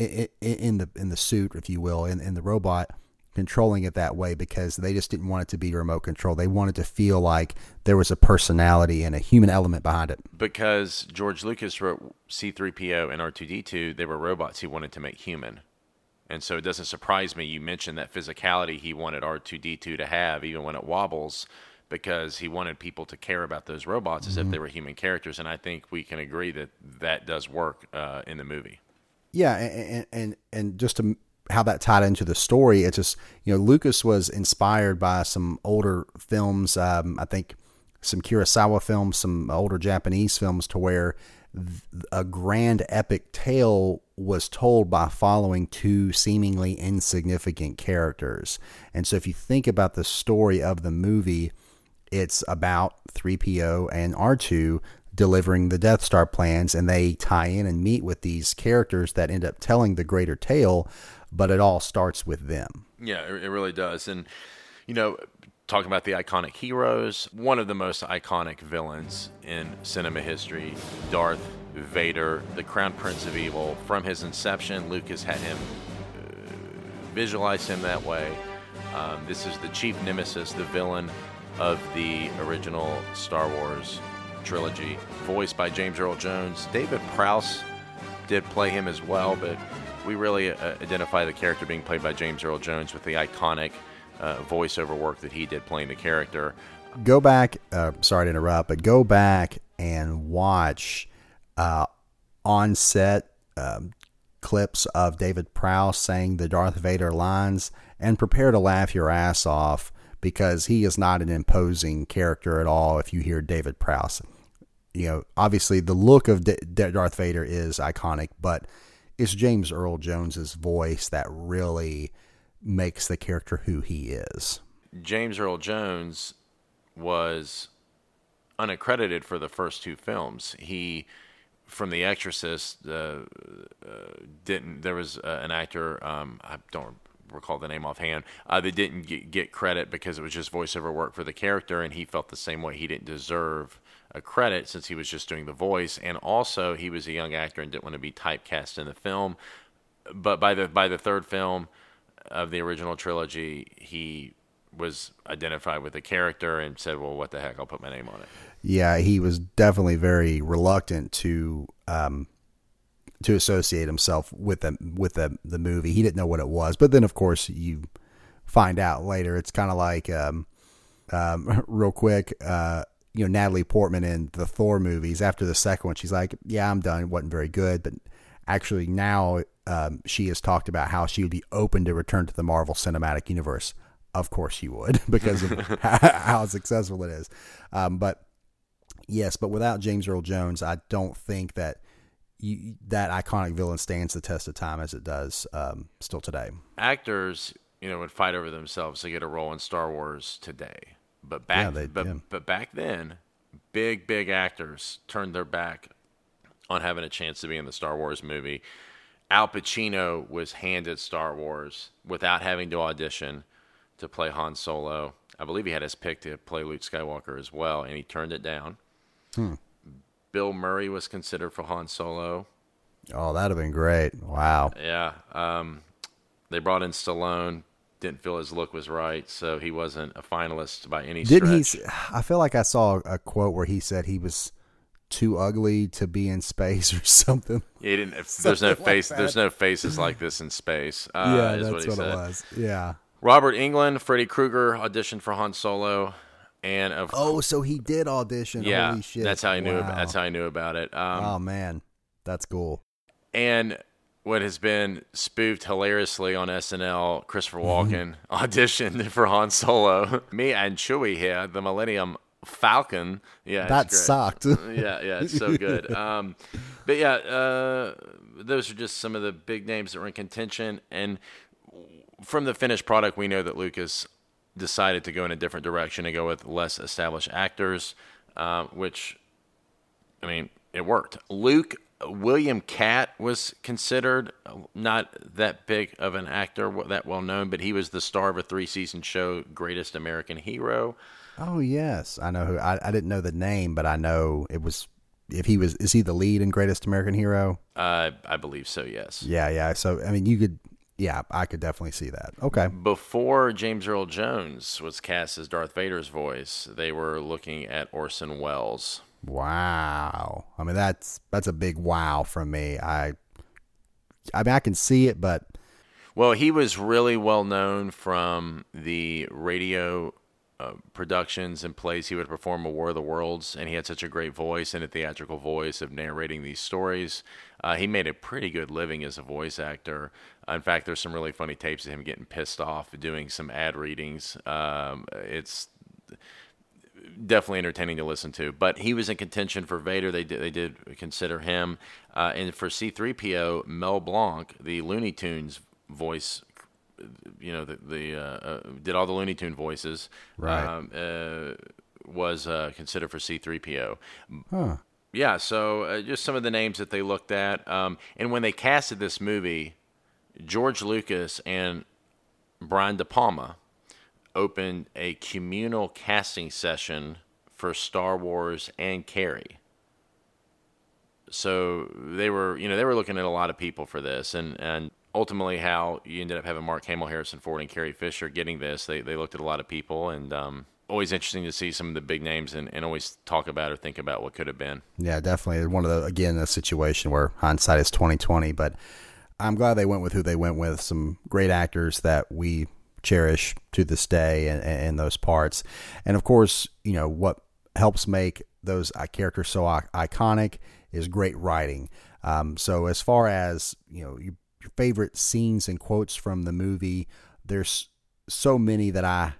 in the in the suit, if you will, in, in the robot, controlling it that way because they just didn't want it to be remote control. They wanted to feel like there was a personality and a human element behind it. Because George Lucas wrote C3PO and R2D2, they were robots he wanted to make human. And so it doesn't surprise me you mentioned that physicality he wanted R2D2 to have, even when it wobbles, because he wanted people to care about those robots as mm-hmm. if they were human characters. And I think we can agree that that does work uh, in the movie. Yeah, and and and just to how that tied into the story, it's just you know Lucas was inspired by some older films. Um, I think some Kurosawa films, some older Japanese films, to where a grand epic tale was told by following two seemingly insignificant characters. And so if you think about the story of the movie, it's about 3PO and R2 delivering the Death Star plans, and they tie in and meet with these characters that end up telling the greater tale, but it all starts with them. Yeah, it really does. And, you know, talking about the iconic heroes, one of the most iconic villains in cinema history, Darth Vader, the crown prince of evil. From his inception, Lucas had him uh, visualize him that way. Um, this is the chief nemesis, the villain of the original Star Wars trilogy, voiced by James Earl Jones. David Prowse did play him as well, but we really uh, identify the character being played by James Earl Jones with the iconic uh, voiceover work that he did playing the character. Go back, uh, sorry to interrupt, but go back and watch uh, on set um, clips of David Prowse saying the Darth Vader lines and prepare to laugh your ass off because he is not an imposing character at all if you hear David Prowse. You know, obviously the look of D- Darth Vader is iconic, but it's James Earl Jones's voice that really makes the character who he is. James Earl Jones was unaccredited for the first two films. He from The Exorcist uh, uh, didn't. There was uh, an actor. Um, I don't recall the name offhand. Uh, that didn't get, get, credit because it was just voiceover work for the character, and he felt the same way. He didn't deserve a credit since he was just doing the voice, and also he was a young actor and didn't want to be typecast in the film. But by the by the third film of the original trilogy, he was identified with the character and said, "Well, what the heck? I'll put my name on it." Yeah, he was definitely very reluctant to um, to associate himself with the with the the movie. He didn't know what it was, but then of course you find out later. It's kind of like um, um, *laughs* real quick. Uh, you know, Natalie Portman in the Thor movies. After the second one, she's like, "Yeah, I'm done. It wasn't very good." But actually, now um, she has talked about how she would be open to return to the Marvel Cinematic Universe. Of course, you would *laughs* because of *laughs* how successful it is. Um, but yes, but without James Earl Jones, I don't think that you, that iconic villain stands the test of time as it does um, still today. Actors, you know, would fight over themselves to get a role in Star Wars today, but back, yeah, they, but, yeah. but back then, big big actors turned their back on having a chance to be in the Star Wars movie. Al Pacino was handed Star Wars without having to audition to play Han Solo. I believe he had his pick to play Luke Skywalker as well, and he turned it down. Hmm. Bill Murray was considered for Han Solo. Oh, that'd have been great! Wow. Yeah. Um, they brought in Stallone. Didn't feel his look was right, so he wasn't a finalist by any. Stretch. Didn't stretch. he? I feel like I saw a quote where he said he was too ugly to be in space *laughs* or something. Yeah, he didn't. *laughs* there's no face. Like there's no faces like this in space. Uh, yeah, that's what, what it was. Yeah. Robert Englund, Freddy Krueger auditioned for Han Solo and of oh, so he did audition. Yeah, Holy shit! That's how I knew. Wow. About, that's how I knew about it. Um, oh man, that's cool. And what has been spoofed hilariously on SNL, Christopher mm-hmm. Walken *laughs* auditioned for Han Solo. *laughs* Me and Chewie here, the Millennium Falcon. Yeah, that sucked. *laughs* yeah, yeah, it's so good. Um, but yeah, uh, those are just some of the big names that were in contention. And from the finished product, we know that Lucas decided to go in a different direction and go with less established actors, uh, which, I mean, it worked. Luke William Katt was considered not that big of an actor, that well known, but he was the star of a three season show, Greatest American Hero. Oh yes, I know who. I, I didn't know the name, but I know it was. If he was, is he the lead in Greatest American Hero? Uh, I believe so. Yes. Yeah, yeah. So I mean, you could yeah, I could definitely see that. Okay. Before James Earl Jones was cast as Darth Vader's voice, they were looking at Orson Welles. Wow. I mean that's that's a big wow from me. I I mean I can see it but well, he was really well known from the radio uh, productions and plays he would perform a War of the Worlds, and he had such a great voice and a theatrical voice of narrating these stories. Uh, he made a pretty good living as a voice actor. Uh, in fact, there's some really funny tapes of him getting pissed off doing some ad readings. Um, it's definitely entertaining to listen to. But he was in contention for Vader. They did, they did consider him, uh, and for C-3PO, Mel Blanc, the Looney Tunes voice. You know the the uh, uh, did all the Looney Tune voices. Right. Um, uh, was uh, considered for C-3PO. Huh. Yeah, so uh, just some of the names that they looked at. Um, and when they casted this movie, George Lucas and Brian De Palma opened a communal casting session for Star Wars and Carrie. So they were, you know, they were looking at a lot of people for this, and and ultimately how you ended up having Mark Hamill, Harrison Ford, and Carrie Fisher getting this. They they looked at a lot of people, and um, always interesting to see some of the big names and, and always talk about or think about what could have been. Yeah, definitely. One of the again a situation where hindsight is twenty twenty, but I'm glad they went with who they went with. Some great actors that we cherish to this day in those parts, and of course, you know what helps make those uh, characters so iconic is great writing. Um, so as far as you know, your favorite scenes and quotes from the movie, there's so many that I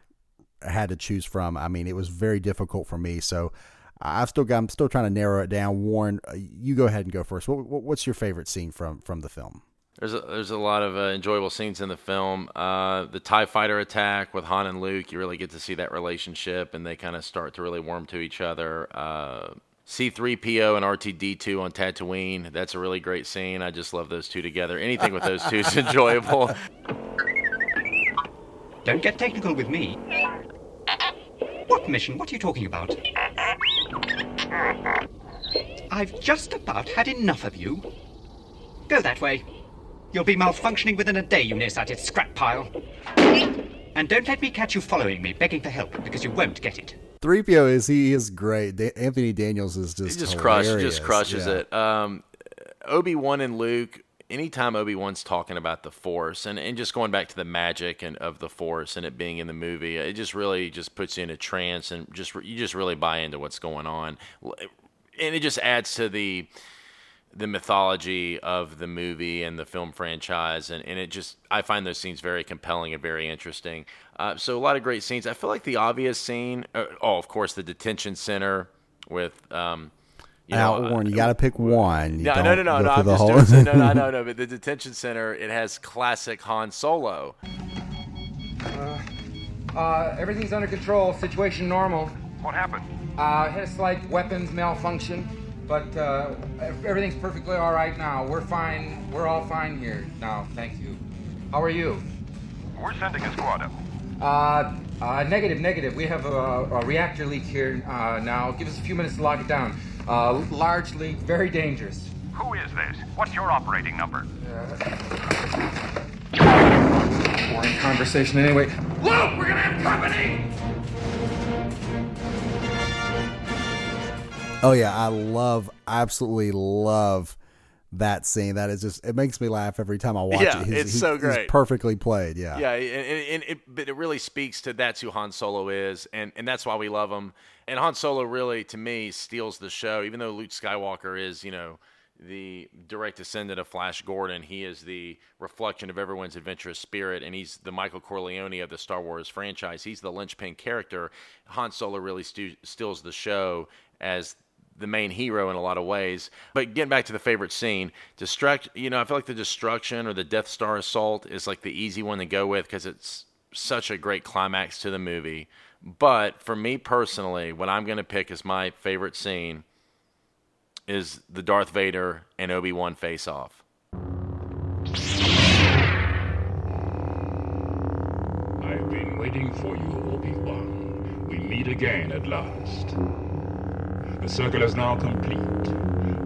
had to choose from. I mean, it was very difficult for me. So I've still got, I'm still trying to narrow it down. Warren, uh, you go ahead and go first. What, what's your favorite scene from from the film? There's a, there's a lot of uh, enjoyable scenes in the film. Uh, the Tie Fighter attack with Han and Luke, you really get to see that relationship, and they kind of start to really warm to each other. Uh, C3PO and R2D2 on Tatooine, that's a really great scene. I just love those two together. Anything with those two is *laughs* enjoyable. Don't get technical with me. What mission? What are you talking about? I've just about had enough of you. Go that way. You'll be malfunctioning within a day, you nearsighted scrap pile. And don't let me catch you following me, begging for help, because you won't get it. 3PO is he is great. Da- Anthony Daniels is just he just hilarious. crush, just crushes Yeah. it. Um, Obi Wan and Luke. Anytime Obi Wan's talking about the Force and, and just going back to the magic and of the Force and it being in the movie, it just really just puts you in a trance and just you just really buy into what's going on, and it just adds to the the mythology of the movie and the film franchise and, and it just i find those scenes very compelling and very interesting uh, so a lot of great scenes i feel like the obvious scene uh, oh of course the detention center with um, you Now, know, uh, Warren, you got to pick one. You no, don't no, no, no, no. I'm the just whole- doing, no, no, *laughs* no, no. But the detention center, it has classic Han Solo. Uh, everything's under control. Situation normal. What happened? Uh, had a slight weapons malfunction, but uh, everything's perfectly all right now. We're fine. We're all fine here now. Thank you. How are you? We're sending a squad up. Uh, uh, negative, negative. We have a, a reactor leak here uh, now. Give us a few minutes to lock it down. Uh, large leak, very dangerous. Who is this? What's your operating number? Boring conversation anyway. Luke, we're gonna have company. Oh yeah, I love, absolutely love that scene. That is just, it makes me laugh every time I watch Yeah, it. He's- it's he- so he's great. perfectly played. Yeah. Yeah, and, and, and it, but it really speaks to that's who Han Solo is, and, and that's why we love him. And Han Solo really, to me, steals the show. Even though Luke Skywalker is, you know, the direct descendant of Flash Gordon, he is the reflection of everyone's adventurous spirit, and he's the Michael Corleone of the Star Wars franchise. He's the linchpin character. Han Solo really stu- steals the show as the main hero in a lot of ways. But getting back to the favorite scene, destruct. You know, I feel like the destruction or the Death Star assault is like the easy one to go with because it's such a great climax to the movie. But for me personally, what I'm going to pick as my favorite scene is the Darth Vader and Obi Wan face off. I've been waiting for you, Obi-Wan. We meet again at last. The circle is now complete.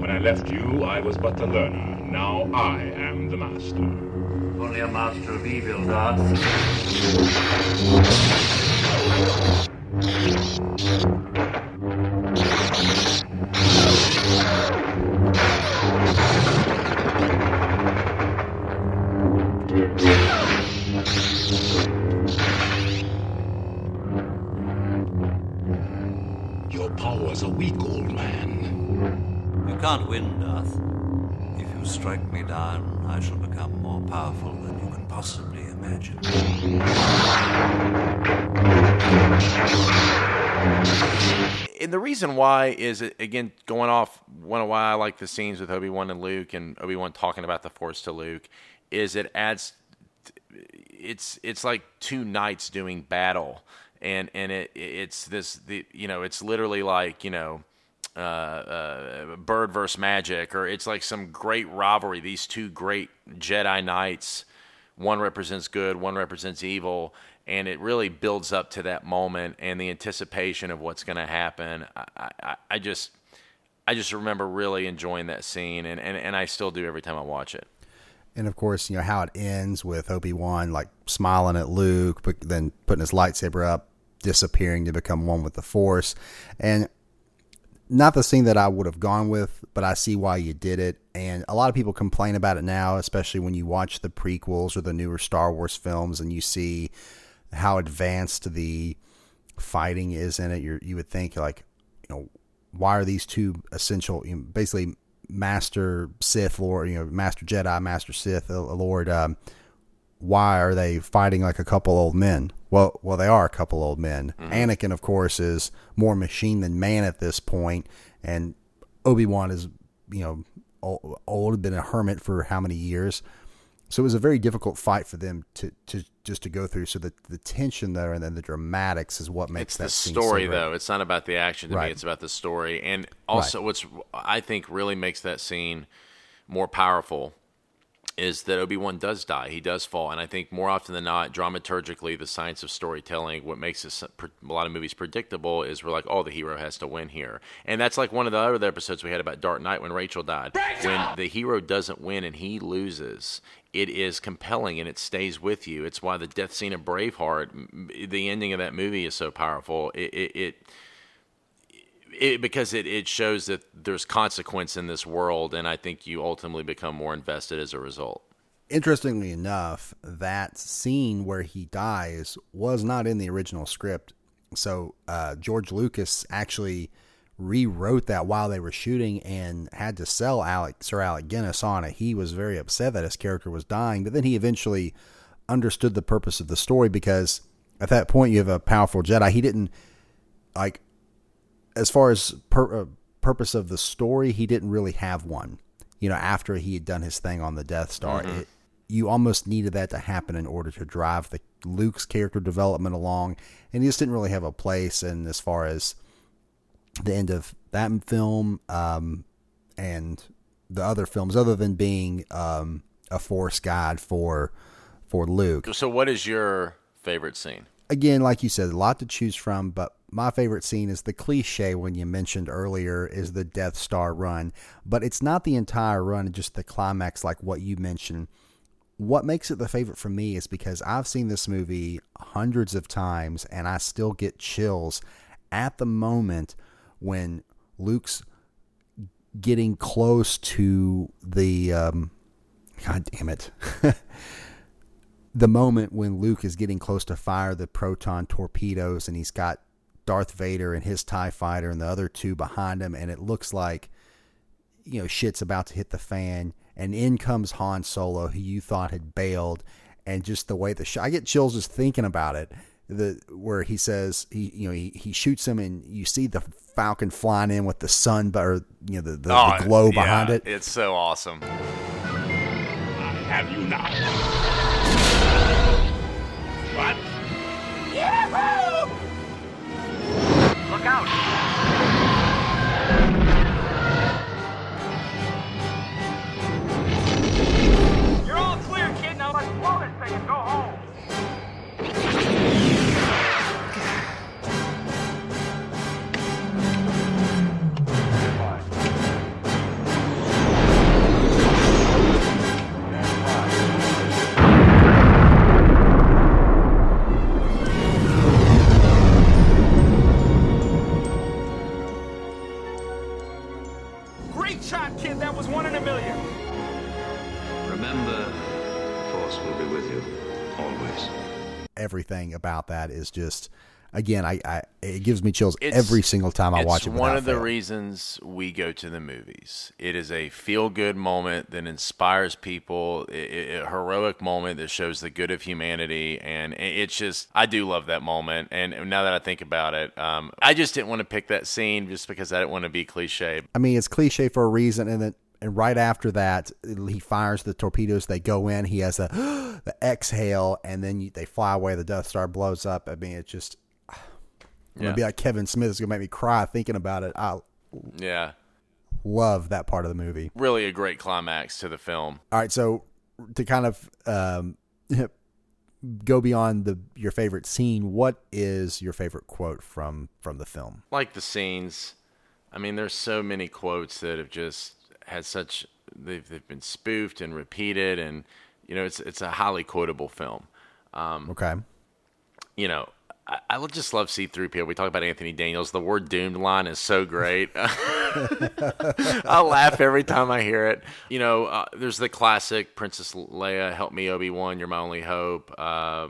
When I left you, I was but the learner. Now I am the master. Only a master of evil, Darth. Can't win, Darth. If you strike me down, I shall become more powerful than you can possibly imagine. And the reason why is again going off one of why I like the scenes with Obi Wan and Luke and Obi Wan talking about the Force to Luke is it adds it's it's like two knights doing battle and and it it's this the you know it's literally like you know uh, uh, bird versus magic or it's like some great rivalry these two great Jedi knights one represents good one represents evil and it really builds up to that moment and the anticipation of what's going to happen. I, I, I, just, I just remember really enjoying that scene, and, and, and I still do every time I watch it. And of course, you know how it ends with Obi Wan like smiling at Luke, but then putting his lightsaber up, disappearing to become one with the Force, and not the scene that I would have gone with, but I see why you did it. And a lot of people complain about it now, especially when you watch the prequels or the newer Star Wars films and you see how advanced the fighting is in it. you you would think like, you know, why are these two essential, you know, basically Master Sith Lord, you know, Master Jedi, Master Sith uh, Lord, um, why are they fighting like a couple old men? Well, well, they are a couple old men. Mm-hmm. Anakin, of course, is more machine than man at this point, and Obi Wan is, you know, old, old, been a hermit for how many years. So it was a very difficult fight for them to, to just to go through. So the the tension there and then the dramatics is what makes it's that the story so though. It's not about the action to right. me. It's about the story, and also right. what's I think really makes that scene more powerful is that Obi Wan does die. He does fall, and I think more often than not, dramaturgically, the science of storytelling, what makes this, a lot of movies predictable is we're like, oh, the hero has to win here, and that's like one of the other episodes we had about Dark Knight when Rachel died. Rachel! When the hero doesn't win and he loses, it is compelling and it stays with you. It's why the death scene of Braveheart, the ending of that movie is so powerful. It, it, it, it because it, it shows that there's consequence in this world, and I think you ultimately become more invested as a result. Interestingly enough, that scene where he dies was not in the original script. So uh, George Lucas actually rewrote that while they were shooting and had to sell Alec Sir Alec Guinness on it. He was very upset that his character was dying, but then he eventually understood the purpose of the story because at that point you have a powerful Jedi. He didn't like as far as pur- uh, purpose of the story, he didn't really have one. You know, after he had done his thing on the Death Star, mm-hmm. it, you almost needed that to happen in order to drive the Luke's character development along, and he just didn't really have a place. And as far as the end of that film um, and the other films, other than being um, a force guide for for Luke. So, what is your favorite scene? Again, like you said, a lot to choose from, but my favorite scene is the cliche when you mentioned earlier is the Death Star run, but it's not the entire run, just the climax, like what you mentioned. What makes it the favorite for me is because I've seen this movie hundreds of times and I still get chills at the moment when Luke's getting close to the um, God damn it. *laughs* the moment when Luke is getting close to fire the proton torpedoes and he's got Darth Vader and his TIE fighter and the other two behind him, and it looks like, you know, shit's about to hit the fan. And in comes Han Solo, who you thought had bailed. And just the way the sh- I get chills just thinking about it. The where he says he you know he, he shoots him and you see the Falcon flying in with the sun, or you know the, the, oh, the glow behind it. It's so awesome. I have you now. What? Out! Everything about that is just again, I, I it gives me chills It's- every single time I watch it. It's one without of the fail. reasons we go to the movies. It is a feel-good moment that inspires people, a, a heroic moment that shows the good of humanity, and it's just I do love that moment. And now that I think about it, um, I just didn't want to pick that scene just because I didn't want to be cliche. I mean, it's cliche for a reason, and then and right after that, he fires the torpedoes. They go in. He has the *gasps* the exhale, and then you, they fly away. The Death Star blows up. I mean, it's just. *sighs* I'm Yeah. gonna be like Kevin Smith. is gonna make me cry thinking about it. I Yeah, love that part of the movie. really a great climax to the film. All right, so to kind of um, *laughs* go beyond the your favorite scene, what is your favorite quote from from the film? like the scenes. I mean, there's so many quotes that have just had such they've they've been spoofed and repeated, and you know, it's it's a highly quotable film. Um, Okay, you know, I, I would just love C-3PO. We talk about Anthony Daniels. The word "doomed" line is so great. *laughs* I laugh every time I hear it. You know, uh, there's the classic Princess Leia, "Help me, Obi Wan, you're my only hope." Uh,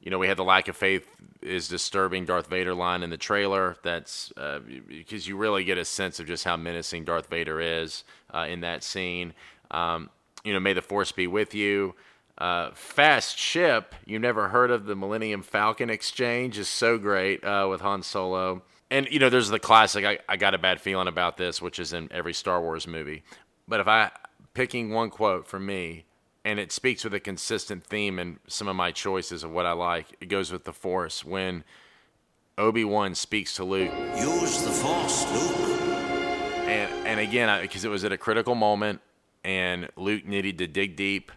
you know, we had the lack of faith is disturbing Darth Vader line in the trailer. That's uh, because you really get a sense of just how menacing Darth Vader is uh, in that scene. Um, you know, may the Force be with you. Uh, fast ship. You never heard of the Millennium Falcon exchange is so great uh, with Han Solo. And you know, there's the classic. I, I got a bad feeling about this, which is in every Star Wars movie. But if I picking one quote from me, and it speaks with a consistent theme in some of my choices of what I like. It goes with the Force when Obi Wan speaks to Luke, Use the Force, Luke. and and again because it was at a critical moment, and Luke needed to dig deep,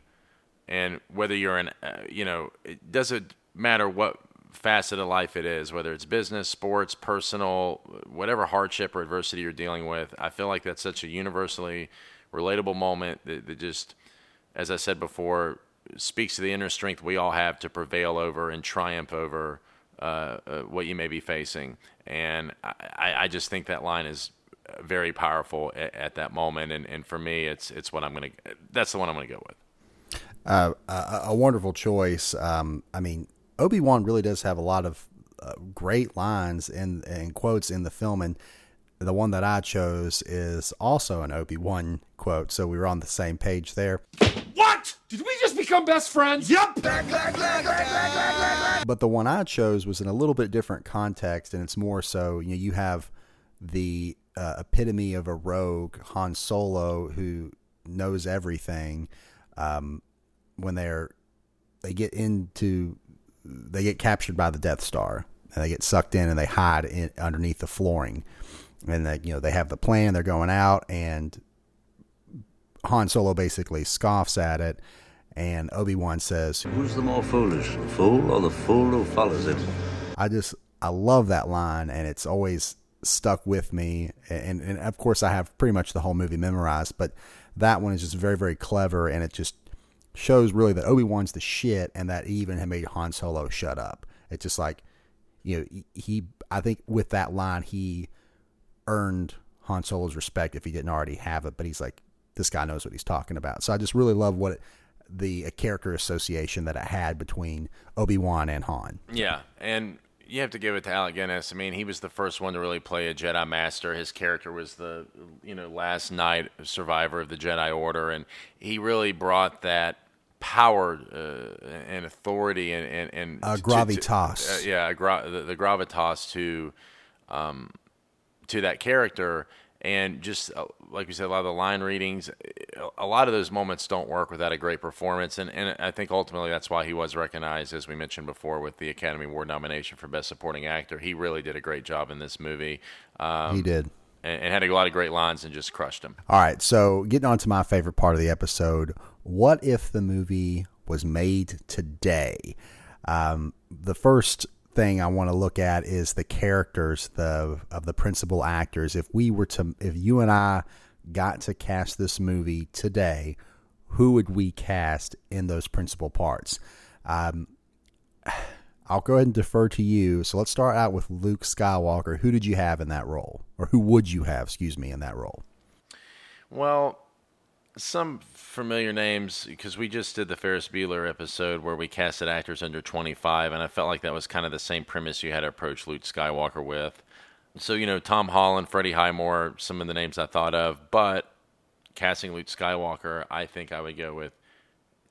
and whether you're in, uh, you know, it doesn't matter what facet of life it is, whether it's business, sports, personal, whatever hardship or adversity you're dealing with. I feel like that's such a universally relatable moment that, that just, as I said before, speaks to the inner strength we all have to prevail over and triumph over uh, uh, what you may be facing. And I, I just think that line is very powerful at, at that moment. And, and for me, it's it's what I'm gonna. That's the one I'm gonna go with. uh, a, a wonderful choice. Um, I mean, Obi Wan really does have a lot of uh, great lines and and quotes in the film, and the one that I chose is also an Obi Wan quote. So we were on the same page there. What? Did we just become best friends? Yep. But the one I chose was in a little bit different context, and it's more so you know you have the uh, epitome of a rogue Han Solo who knows everything. Um, when they're they get into they get captured by the Death Star and they get sucked in and they hide in, underneath the flooring, and they you know they have the plan. They're going out and Han Solo basically scoffs at it. And Obi Wan says, Who's the more foolish, the fool or the fool who follows him?" I just I love that line, and it's always stuck with me. And, and of course, I have pretty much the whole movie memorized, but that one is just very very clever, and it just shows really that Obi Wan's the shit, and that even had made Han Solo shut up. It's just like you know he. I think with that line, he earned Han Solo's respect if he didn't already have it. But he's like, this guy knows what he's talking about. So I just really love what it, the character association that I had between Obi Wan and Han. Yeah, and you have to give it to Alec Guinness. I mean, he was the first one to really play a Jedi Master. His character was the you know last knight survivor of the Jedi Order, and he really brought that power uh, and authority and and, and Uh, to- to- gravitas. uh, yeah, gra- the, the gravitas to um, to that character. And just uh, like we said, a lot of the line readings, a lot of those moments don't work without a great performance. And, and I think ultimately that's why he was recognized, as we mentioned before, with the Academy Award nomination for Best Supporting Actor. He really did a great job in this movie. Um, he did. And, and had a lot of great lines and just crushed them. All right, so getting on to my favorite part of the episode. What if the movie was made today? Um, the first thing I want to look at is the characters the of the principal actors. If we were to, if you and I got to cast this movie today, who would we cast in those principal parts? Um, *sighs* I'll go ahead and defer to you. So let's start out with Luke Skywalker. Who did you have in that role, or who would you have? Excuse me, in that role. Well, some familiar names because we just did the Ferris Bueller episode where we casted actors under 25, and I felt like that was kind of the same premise you had to approach Luke Skywalker with. So, you know, Tom Holland, Freddie Highmore, some of the names I thought of, but casting Luke Skywalker, I think I would go with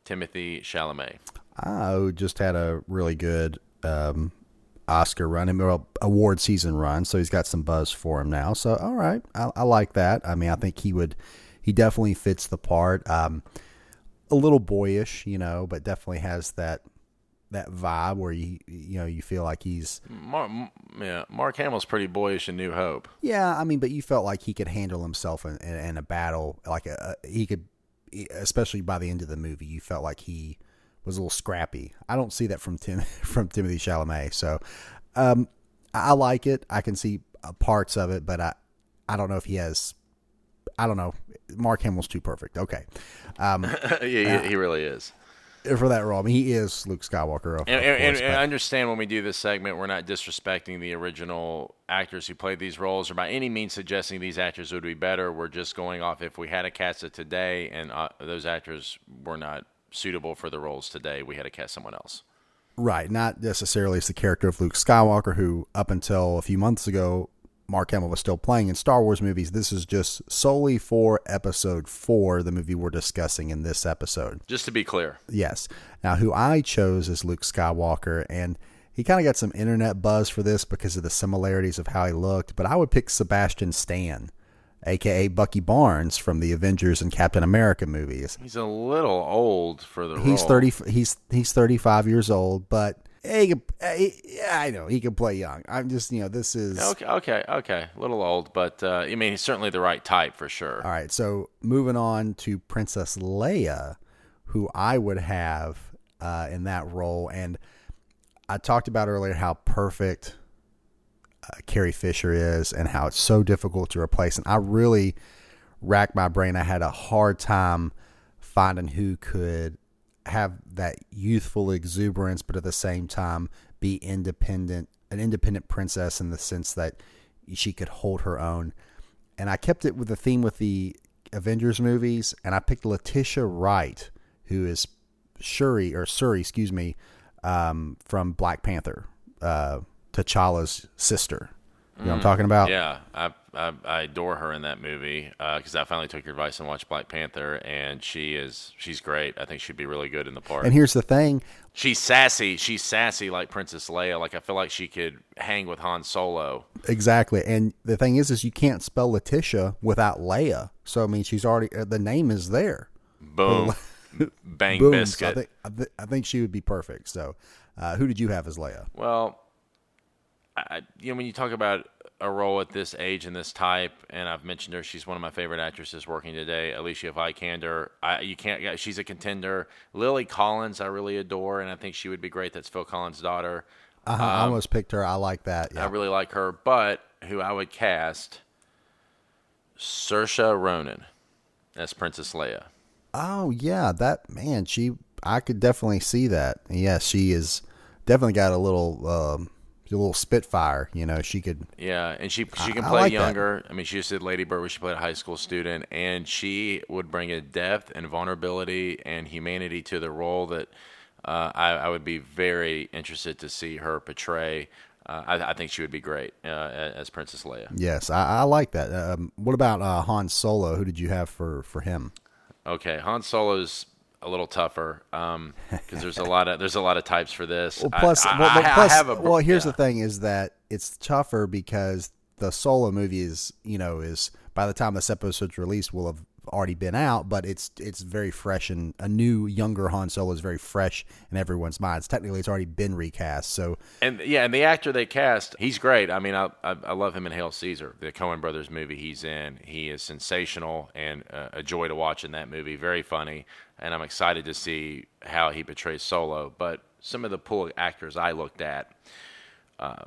Timothy Chalamet. Oh, just had a really good um, Oscar run, well, award season run, so he's got some buzz for him now. So, all right, I, I like that. I mean, I think he would, he definitely fits the part. Um, a little boyish, you know, but definitely has that that vibe where you you know you feel like he's Mark, yeah, Mark Hamill's pretty boyish in New Hope. yeah. I mean, but you felt like he could handle himself in, in, in a battle, like a, a he could, especially by the end of the movie, you felt like he was a little scrappy. I don't see that from Tim *laughs* from Timothy Chalamet, so um, I I like it. I can see uh, parts of it, but I I don't know if he has. I don't know. Mark Hamill's too perfect. Okay, um, *laughs* yeah, he, he really is. for that role, I mean, he is Luke Skywalker. Of, And, of and, course, and I understand when we do this segment, we're not disrespecting the original actors who played these roles, or by any means suggesting these actors would be better. We're just going off if we had a cast it today, and uh, those actors were not suitable for the roles today, we had to cast someone else. Right, not necessarily as the character of Luke Skywalker, who up until a few months ago, Mark Hamill was still playing in Star Wars movies. This is just solely for Episode Four, the movie we're discussing in this episode. Just to be clear, Yes. Now, who I chose is Luke Skywalker, and he kind of got some internet buzz for this because of the similarities of how he looked. But I would pick Sebastian Stan, aka Bucky Barnes from the Avengers and Captain America movies. he's a little old for the He's role. thirty. He's he's thirty five years old, but he could, he, yeah, I know he can play young. I'm just you know this is Okay, okay, okay. A little old, but uh, I mean, he's certainly the right type for sure. all right. So moving on to Princess Leia, who I would have uh, in that role, and I talked about earlier how perfect uh, Carrie Fisher is, and how it's so difficult to replace. And I really racked my brain. I had a hard time finding who could have that youthful exuberance, but at the same time be independent, an independent princess in the sense that she could hold her own. And I kept it with the theme with the Avengers movies, and I picked Letitia Wright, who is Shuri or Suri, excuse me, um, from Black Panther, uh, T'Challa's sister. You know what I'm talking about? Yeah, I, I I adore her in that movie because I finally took your advice and watched Black Panther, and she is she's great. I think she'd be really good in the part. And here's the thing: she's sassy. She's sassy like Princess Leia. Like I feel like she could hang with Han Solo. Exactly. And the thing is, is you can't spell Letitia without Leia. So I mean, she's already uh, the name is there. Boom, *laughs* bang Boom. So biscuit. I think I, th- I think she would be perfect. So, uh, who did you have as Leia? Well, I, you know, when you talk about a role at this age and this type, and I've mentioned her, she's one of my favorite actresses working today, Alicia Vikander. I, you can't, she's a contender. Lily Collins, I really adore, and I think she would be great. That's Phil Collins' daughter. Uh-huh, I almost picked her. I like that. I really like her, but who I would cast, Saoirse Ronan as Princess Leia. Oh yeah, that man. She. I could definitely see that. Yes, she is definitely got a little, um, a little spitfire. You know, she could. Yeah, and she she can I play like that. younger. I mean, she just did Lady Bird, where she played a high school student, and she would bring a depth and vulnerability and humanity to the role that uh, I, I would be very interested to see her portray. Uh, I, I think she would be great uh, as Princess Leia. Yes, I, I like that. Um, what about uh, Han Solo? Who did you have for for him? Okay, Han Solo's a little tougher um, because there's a lot of there's a lot of types for this. Well, plus, I, well, I, plus- a well, here's yeah. the thing: is that it's tougher because the solo movie is, you know, is by the time this episode's released, will have already been out, but it's it's very fresh and a new, younger Han Solo is very fresh in everyone's minds. Technically, it's already been recast, so And yeah, and the actor they cast, he's great. I mean, I I, I love him in Hail Caesar, the Coen Brothers movie he's in. He is sensational and uh, a joy to watch in that movie. Very funny, and I'm excited to see how he portrays Solo. But some of the pool actors I looked at, uh,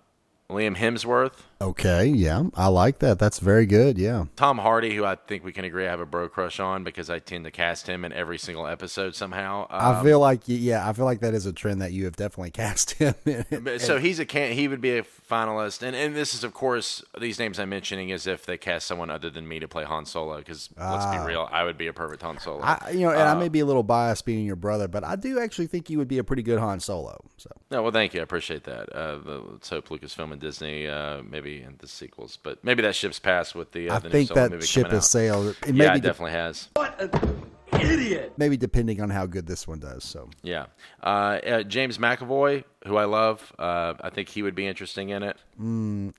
Liam Hemsworth Okay, yeah, I like that. That's very good. Yeah, Tom Hardy, who I think we can agree I have a bro crush on because I tend to cast him in every single episode somehow. I Um, feel like yeah, I feel like that is a trend that you have definitely *laughs* cast him. in. So he's a can he would be a finalist, and and this is of course these names I'm mentioning as if they cast someone other than me to play Han Solo. Because let's be real, I would be a perfect Han Solo. I, you know, and I may be a little biased being your brother, but I do actually think you would be a pretty good Han Solo. So no, well, thank you, I appreciate that. Uh, the, let's hope Lucasfilm and Disney uh, maybe in the sequels, but maybe that ship's passed with the. Uh, I the think Solo that movie ship coming has sailed. It yeah, it be definitely has. What an idiot! Maybe depending on how good this one does. So Yeah, uh, uh, James McAvoy, who I love, uh, I think he would be interesting in it.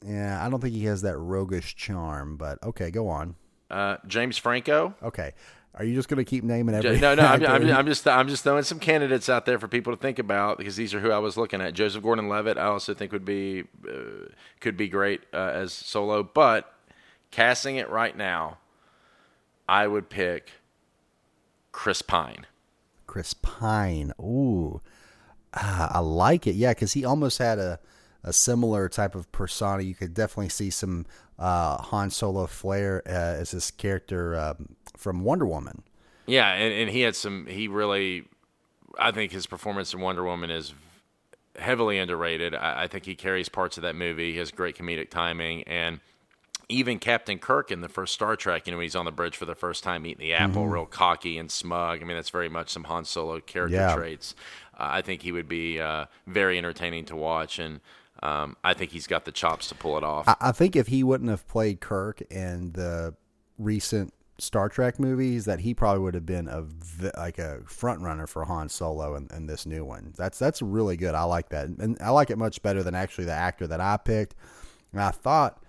yeah, I don't think he has that roguish charm, but okay, go on. Uh, James Franco. Okay, are you just going to keep naming every? No, no, I'm. I'm, I'm just I'm just throwing some candidates out there for people to think about because these are who I was looking at. Joseph Gordon-Levitt, I also think would be uh, could be great uh, as Solo, but casting it right now, I would pick Chris Pine. Chris Pine. Ooh, ah, I like it. Yeah, because he almost had a a similar type of persona. You could definitely see some uh, Han Solo flair uh, as his character um, from Wonder Woman. Yeah, and, and he had some. He really, I think his performance in Wonder Woman is heavily underrated. I, I think he carries parts of that movie. He has great comedic timing, and even Captain Kirk in the first Star Trek. You know, he's on the bridge for the first time eating the apple, real cocky and smug. I mean, that's very much some Han Solo character Yeah. traits. Uh, I think he would be uh, very entertaining to watch, and um, I think he's got the chops to pull it off. I, think if he wouldn't have played Kirk in the recent Star Trek movies, that he probably would have been a like a front runner for Han Solo in, in this new one. That's that's really good. I like that, and I like it much better than actually the actor that I picked. And I thought,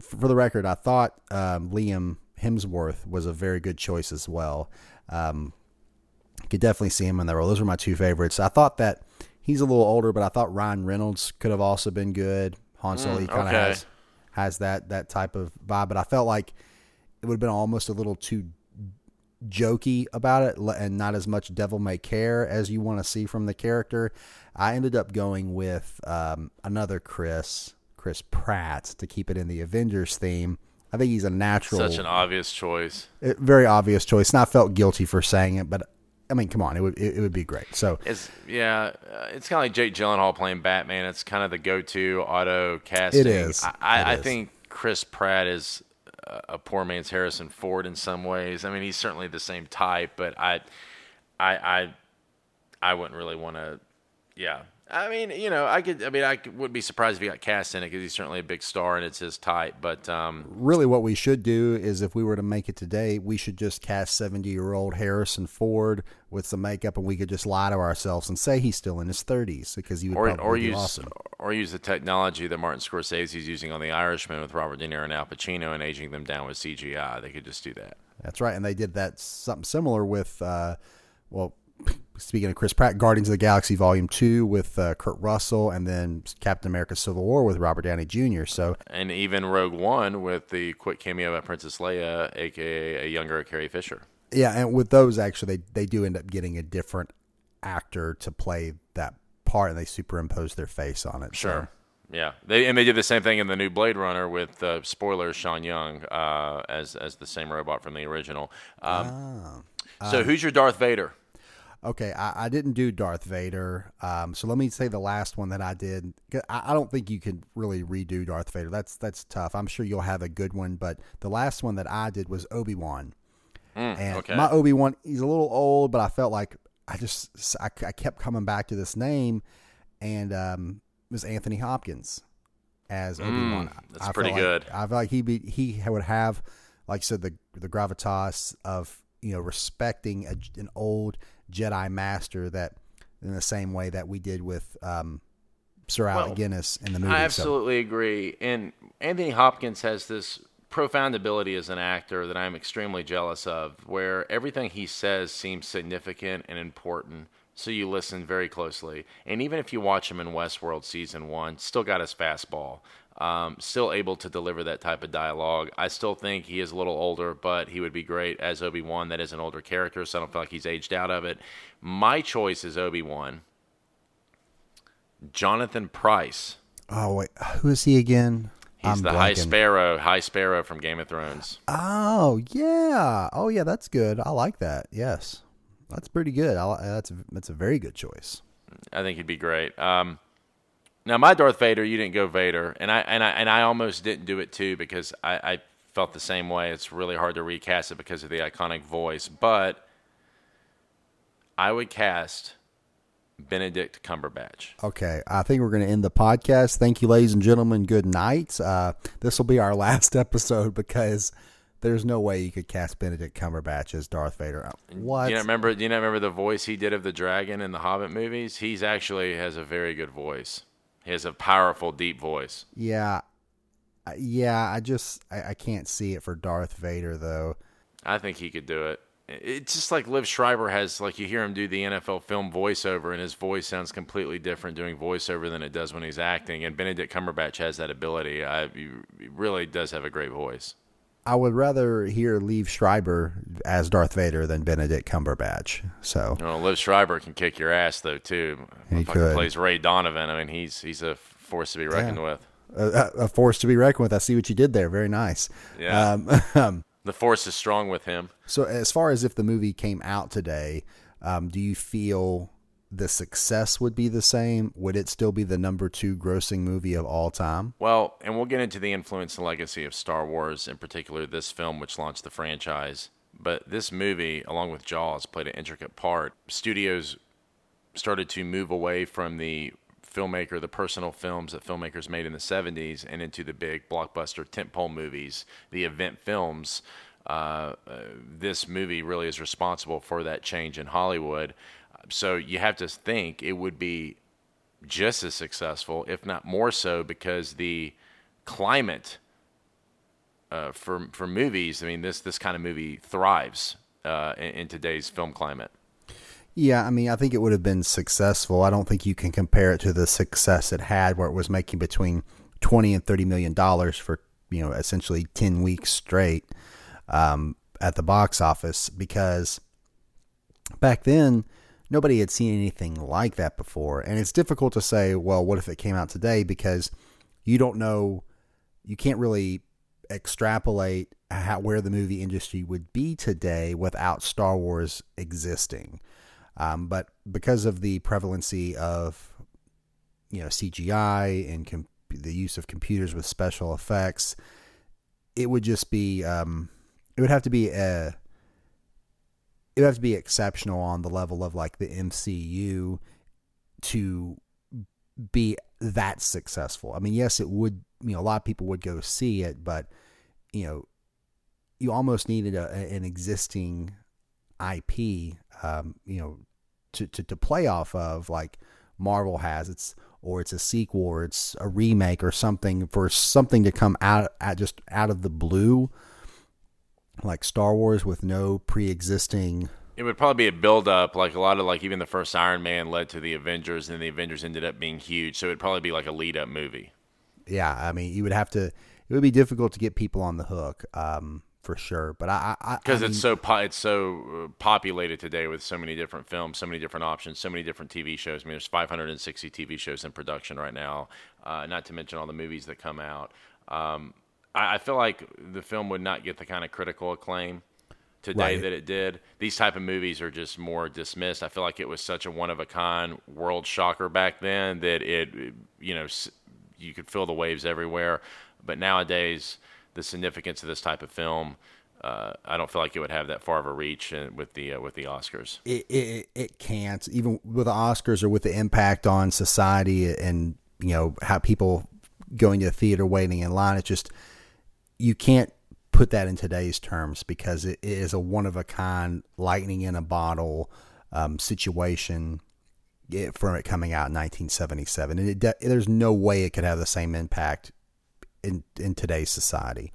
for the record, I thought um, Liam Hemsworth was a very good choice as well. Um, could definitely see him in that role. Those were my two favorites. I thought that he's a little older, but I thought Ryan Reynolds could have also been good. Han Solo he kind of okay. has has that that type of vibe, but I felt like it would have been almost a little too jokey about it and not as much devil may care as you want to see from the character. I ended up going with um, another Chris, Chris Pratt, to keep it in the Avengers theme. I think he's a natural, Such an obvious choice. very obvious choice. And I felt guilty for saying it, but I mean, come on, it would it, it would be great. So It's yeah, uh, it's kind of like Jake Gyllenhaal playing Batman. It's kind of the go-to auto casting. It is. I, I, It I think Chris Pratt is a, a poor man's Harrison Ford in some ways. I mean, he's certainly the same type, but I, I, I, I wouldn't really want to. Yeah, I mean, you know, I could. I mean, I wouldn't be surprised if he got cast in it because he's certainly a big star and it's his type. But um, really, what we should do is, if we were to make it today, we should just cast seventy-year-old Harrison Ford with some makeup, and we could just lie to ourselves and say he's still in his thirties because he would or probably or be use awesome. or use the technology that Martin Scorsese is using on The Irishman with Robert De Niro and Al Pacino and aging them down with CGI. They could just do that. That's right, and they did that something similar with, uh, well, speaking of Chris Pratt, Guardians of the Galaxy Volume Two with uh, Kurt Russell, and then Captain America: Civil War with Robert Downey Jr. So and even Rogue One with the quick cameo by Princess Leia, aka a younger Carrie Fisher. yeah, and with those actually, they they do end up getting a different actor to play that part, and they superimpose their face on it. So- Yeah, they and they did the same thing in the new Blade Runner with uh, spoilers Sean Young uh, as as the same robot from the original. Um, Ah. so who's your Darth Vader? Okay, I, I didn't do Darth Vader. Um, so let me say the last one that I did. I, I don't think you can really redo Darth Vader. That's that's tough. I'm sure you'll have a good one, but the last one that I did was Obi Wan. and Hmm, okay. my Obi Wan, he's a little old, but I felt like I just I, I kept coming back to this name, and um, it was Anthony Hopkins as Obi Wan. That's pretty good. I feel like he be he would have, like I said, the the gravitas of you know respecting a, an old Jedi master that in the same way that we did with um, Sir Alec Well, Guinness in the movie. I So- absolutely agree. And Anthony Hopkins has this profound ability as an actor that I'm extremely jealous of, where everything he says seems significant and important. So you listen very closely. And even if you watch him in Westworld season one, still got his fastball. Um, still able to deliver that type of dialogue. I still think he is a little older, but he would be great as Obi Wan. That is an older character, so I don't feel like he's aged out of it. My choice is Obi Wan. Jonathan Pryce. oh wait, who is he again? He's I'm the High. Sparrow, High Sparrow from Game of Thrones. Oh yeah, oh yeah, that's good. I like that. Yes, that's pretty good. I, that's a, that's a very good choice. I think he'd be great. Um, now my Darth Vader, you didn't go Vader, and I and I and I almost didn't do it too because I, I felt the same way. It's really hard to recast it because of the iconic voice, but I would cast Benedict Cumberbatch. Okay, I think we're going to end the podcast. Thank you, ladies and gentlemen. Good night. Uh, this will be our *laughs* last episode because there's no way you could cast Benedict Cumberbatch as Darth Vader. What? Do you not remember? Do you not remember the voice he did of the dragon in the Hobbit movies? He's actually has a very good voice. He has a powerful, deep voice. Yeah, yeah. I just I, I can't see it for Darth Vader though. I think he could do it. It's just like Liev Schreiber has, like you hear him do the NFL film voiceover, and his voice sounds completely different doing voiceover than it does when he's acting. And Benedict Cumberbatch has that ability. I, he really does have a great voice. I would rather hear Liev Schreiber as Darth Vader than Benedict Cumberbatch. So You know, Liev Schreiber can kick your ass though too. He could. plays Ray Donovan. I mean, he's he's a force to be reckoned Yeah. with. a, a force to be reckoned with. I see what you did there. Very nice. Yeah. Um, *laughs* um, The force is strong with him. so as far as if the movie came out today, um, do you feel the success would be the same? Would it still be the number two grossing movie of all time? Well, and we'll get into the influence and legacy of Star Wars, in particular this film, which launched the franchise. But this movie, along with Jaws, played an intricate part. Studios started to move away from the filmmaker, the personal films that filmmakers made in the 70s, and into the big blockbuster tentpole movies, the event films. Uh, uh, this movie really is responsible for that change in Hollywood. So you have to think it would be just as successful, if not more so, because the climate uh, for for movies. I mean, this this kind of movie thrives uh, in, in today's film climate. Yeah, I mean, I think it would have been successful. I don't think you can compare it to the success it had, where it was making between twenty and thirty million dollars for you know essentially ten weeks straight um, at the box office. Because back then, nobody had seen anything like that before, and it's difficult to say, well, what if it came out today? Because you don't know, you can't really extrapolate how where the movie industry would be today without Star Wars existing. Um, but because of the prevalency of you know CGI and com- the use of computers with special effects, it would just be um, it would have to be a it have to be exceptional on the level of like the MCU to be that successful. I mean, yes, it would. You know, a lot of people would go see it, but you know, you almost needed a, an existing IP, um, you know, to, to, to play off of like Marvel has. It's or it's a sequel or it's a remake or something for something to come out at just out of the blue, like Star Wars with no pre-existing. It would probably be a build up, like a lot of like even the first Iron Man led to the Avengers, and the Avengers ended up being huge. So it'd probably be like a lead up movie. Yeah, I mean, you would have to. It would be difficult to get people on the hook, um, for sure. But I, I, I because I it's so po- it's so uh, populated today with so many different films, so many different options, so many different TV shows. I mean, there's 560 TV shows in production right now, uh, not to mention all the movies that come out. Um, I, I feel like the film would not get the kind of critical acclaim today Right. that it did. These type of movies are just more dismissed. I feel like it was such a one of a kind world shocker back then that it, you know, you could feel the waves everywhere. But nowadays, the significance of this type of film, uh, I don't feel like it would have that far of a reach with the uh, with the Oscars. it, it it can't even with the Oscars or with the impact on society and you know how people going to the theater waiting in line. It's just you can't put that in today's terms because it, is a one of a kind, lightning in a bottle um, situation it, from it coming out in 1977, and there's no way it could have the same impact in in today's society.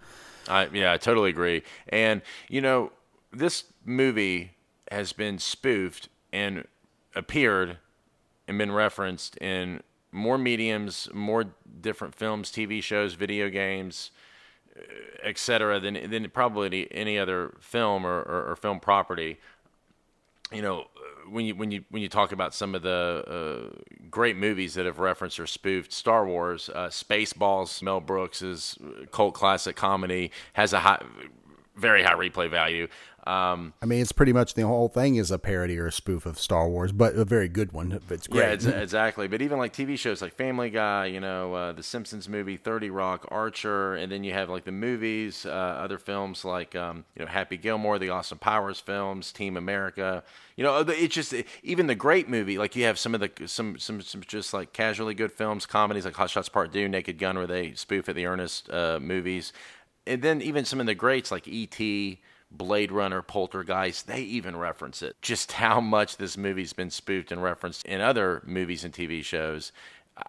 I yeah, I totally agree. And you know, this movie has been spoofed and appeared and been referenced in more mediums, more different films, TV shows, video games, etc. than than probably any, other film or, or, or film property. you know, when you when you when you talk about some of the uh, great movies that have referenced or spoofed Star Wars, uh, Spaceballs, Mel Brooks's cult classic comedy has a high, very high replay value. Um, I mean, it's pretty much the whole thing is a parody or a spoof of Star Wars, but a very good one. It's great. Yeah, it's, exactly. But even like TV shows like Family Guy, you know, uh, The Simpsons movie, Thirty Rock, Archer, and then you have like the movies, uh, other films like um, you know Happy Gilmore, the Austin Powers films, Team America. You know, it's just even the great movie. Like you have some of the some some some just like casually good films, comedies like Hot Shots Part Two, Naked Gun, where they spoof at the Ernest uh, movies, and then even some of the greats like E.T. Blade Runner, Poltergeist, they even reference it. Just how much this movie's been spoofed and referenced in other movies and TV shows.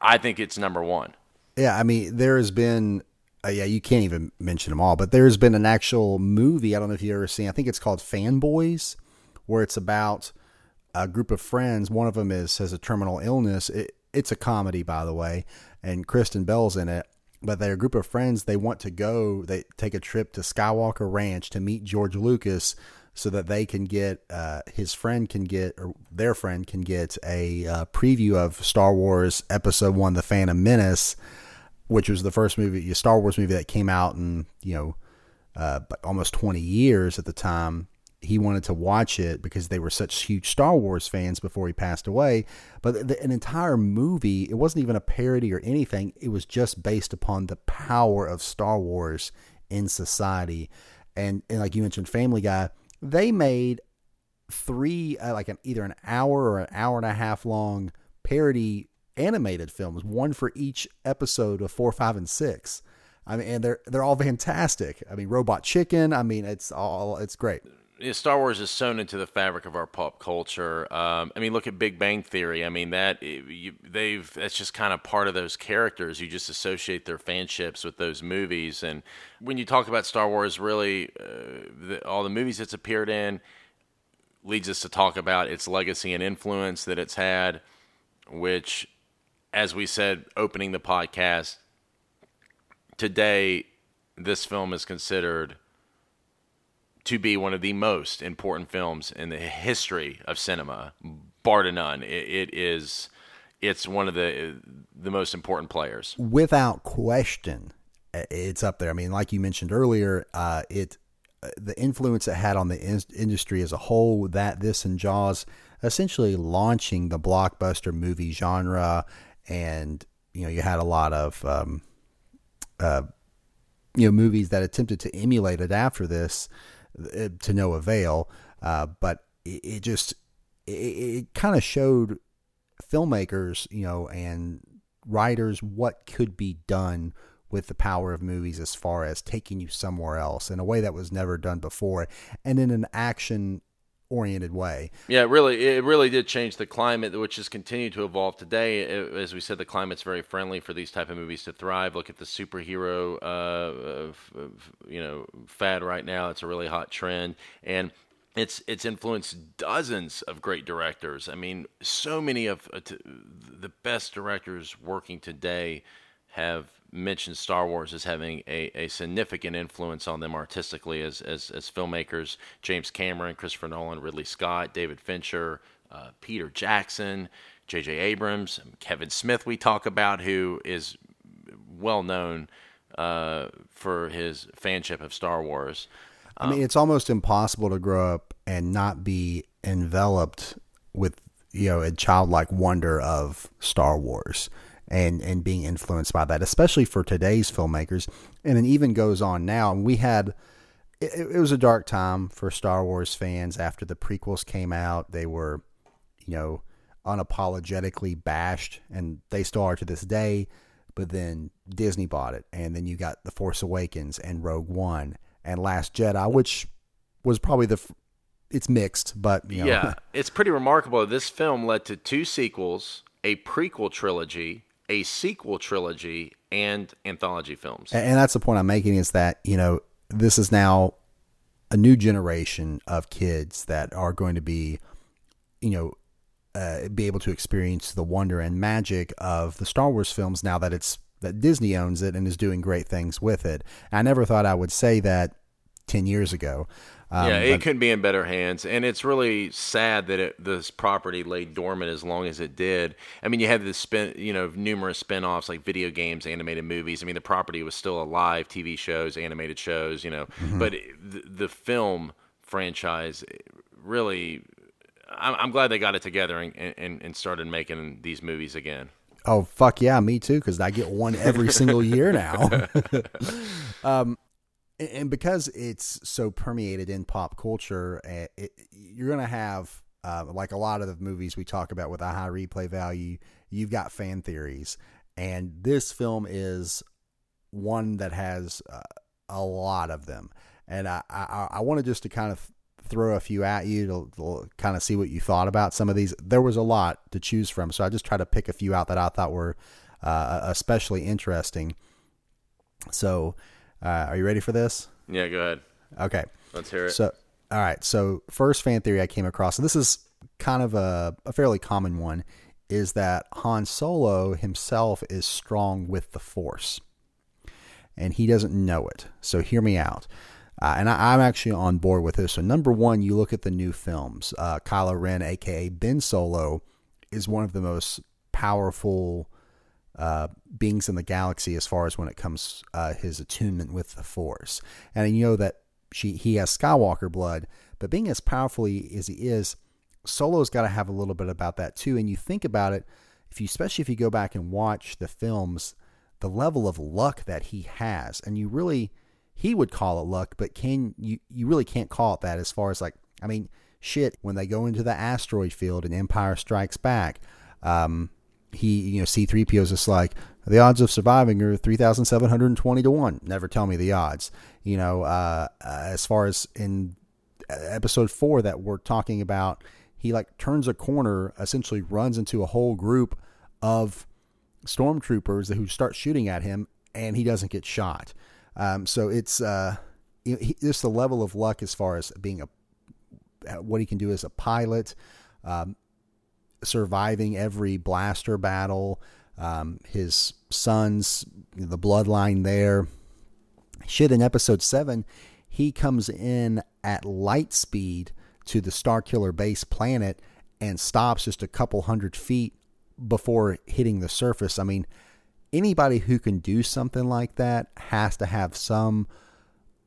I think it's number one. Yeah, I mean, there has been, uh, yeah, you can't even mention them all, but there's been an actual movie. I don't know if you've ever seen. I think it's called Fanboys, where it's about a group of friends. One of them is has a terminal illness. It, it's a comedy, by the way, and Kristen Bell's in it but they're a group of friends. They want to go. They take a trip to Skywalker Ranch to meet George Lucas, so that they can get uh, his friend can get or their friend can get a uh, preview of Star Wars Episode One: The Phantom Menace, which was the first movie, Star Wars movie that came out in you know uh, almost twenty years at the time he wanted to watch it because they were such huge Star Wars fans before he passed away. But the, an entire movie, it wasn't even a parody or anything. It was just based upon the power of Star Wars in society. And, and like you mentioned, Family Guy, they made three, uh, like an either an hour or an hour and a half long parody animated films, one for each episode of four, five, and six. I mean, and they're they're all *laughs* fantastic. I mean, Robot Chicken. I mean, it's all it's great you know, Star Wars is sewn into the fabric of our pop culture. Um, I mean, look at Big Bang Theory. I mean, that you, they've that's just kind of part of those characters. You just associate their fanships with those movies. And when you talk about Star Wars, really, uh, the, all the movies it's appeared in leads us to talk about its legacy and influence that it's had. Which, as we said, opening the podcast today, this film is considered to be one of the most important films in the history of cinema, bar none. it, it is, it's one of the the most important players, without question. It's up there. I mean, like you mentioned earlier, uh, it the influence it had on the in- industry as a whole. That this and Jaws, essentially launching the blockbuster movie genre, and you know, you had a lot of um, uh, you know movies that attempted to emulate it after this uh, to no avail. Uh, but it, it, just it, it kind of showed filmmakers, you know, and writers what could be done with the power of movies as far as taking you somewhere else in a way that was never done before and in an action oriented way. Yeah, really, it really did change the climate, which has continued to evolve today. As we said, the climate's very friendly for these type of movies to thrive. Look at the superhero, uh, you know, fad right now. It's a really hot trend, and it's it's influenced dozens of great directors. I mean, so many of uh, the best directors working today have mentioned Star Wars as having a, a significant influence on them artistically as, as, as filmmakers. James Cameron, Christopher Nolan, Ridley Scott, David Fincher, uh, Peter Jackson, J.J. Abrams, Kevin Smith, we talk about, who is well known uh, for his fanship of Star Wars. Um, I mean, it's almost impossible to grow up and not be enveloped with you know a childlike wonder of Star Wars and and being influenced by that, especially for today's filmmakers. And it even goes on now. We had it, it, was a dark time for Star Wars fans after the prequels came out. They were, you know, unapologetically bashed, and they still are to this day. But then Disney bought it, and then you got The Force Awakens and Rogue One and Last Jedi, which was probably the it's mixed, but you know. yeah, *laughs* it's pretty remarkable. This film led to two sequels, a prequel trilogy, a sequel trilogy and anthology films. And that's the point I'm making is that, you know, this is now a new generation of kids that are going to be, you know, uh, be able to experience the wonder and magic of the Star Wars films now that it's that Disney owns it and is doing great things with it. I never thought I would say that ten years ago. Um, yeah, it but- couldn't be in better hands, and it's really sad that it, this property lay dormant as long as it did. I mean, you had the spin, you know, numerous spin-offs like video games, animated movies. I mean, the property was still alive, TV shows, animated shows, you know, Mm-hmm. but the, the film franchise really. I'm, I'm glad they got it together and, and, and started making these movies again. Oh fuck yeah, me too, because I get one every single year now. *laughs* *laughs* um, and- because it's so permeated in pop culture, it, you're gonna have uh, like a lot of the movies we talk about with a high replay value. You've got fan theories, and this film is one that has uh, a lot of them. And I, I, I wanted just to kind of throw a few at you to, to kind of see what you thought about some of these. There was a lot to choose from, so I just tried to pick a few out that I thought were uh, especially interesting. So, uh, are you ready for this? Yeah, go ahead. Okay. Let's hear it. So, all right. So, first fan theory I came across, and this is kind of a, a fairly common one, is that Han Solo himself is strong with the Force, and he doesn't know it. So, hear me out. Uh, and I, I'm actually on board with this. So, number one, you look at the new films. Uh, Kylo Ren, aka Ben Solo, is one of the most powerful uh, beings in the galaxy as far as when it comes uh, his attunement with the Force. And you know that she he has Skywalker blood, but being as powerfully as he is, Solo's got to have a little bit about that too. And you think about it, if you especially if you go back and watch the films, the level of luck that he has, and you really he would call it luck, but can you you really can't call it that as far as like I mean shit when they go into the asteroid field and Empire Strikes Back. Um, he, you know, C3PO is just like, the odds of surviving are 3,720 to 1. Never tell me the odds. You know, uh, uh, as far as in episode 4 that we're talking about, he like turns a corner, essentially runs into a whole group of stormtroopers who start shooting at him, and he doesn't get shot. Um, so it's uh, he, just the level of luck as far as being a what he can do as a pilot. Um, surviving every blaster battle, um, his son's the bloodline there. Shit, in episode seven, he comes in at light speed to the Starkiller base planet and stops just a couple hundred feet before hitting the surface. I mean, anybody who can do something like that has to have some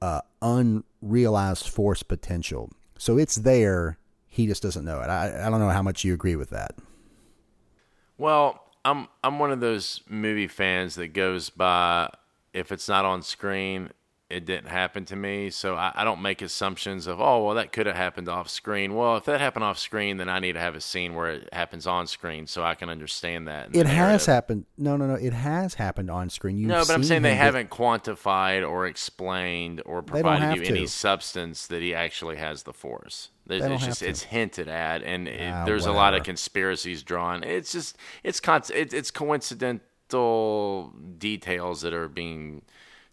uh, unrealized force potential. So it's there. He just doesn't know it. I, I don't know how much you agree with that. Well, I'm I'm one of those movie fans that goes by if it's not on screen, it didn't happen to me. So I, I don't make assumptions of oh well that could have happened off screen. Well, if that happened off screen, then I need to have a scene where it happens on screen so I can understand that. It has happened. No, no, no. It has happened on screen. You've No, but I'm saying they haven't quantified or explained or provided you any substance that he actually has the force. There's, it's just to. it's hinted at, and it, Ah, there's a lot of conspiracies drawn. It's just it's con- it, it's coincidental details that are being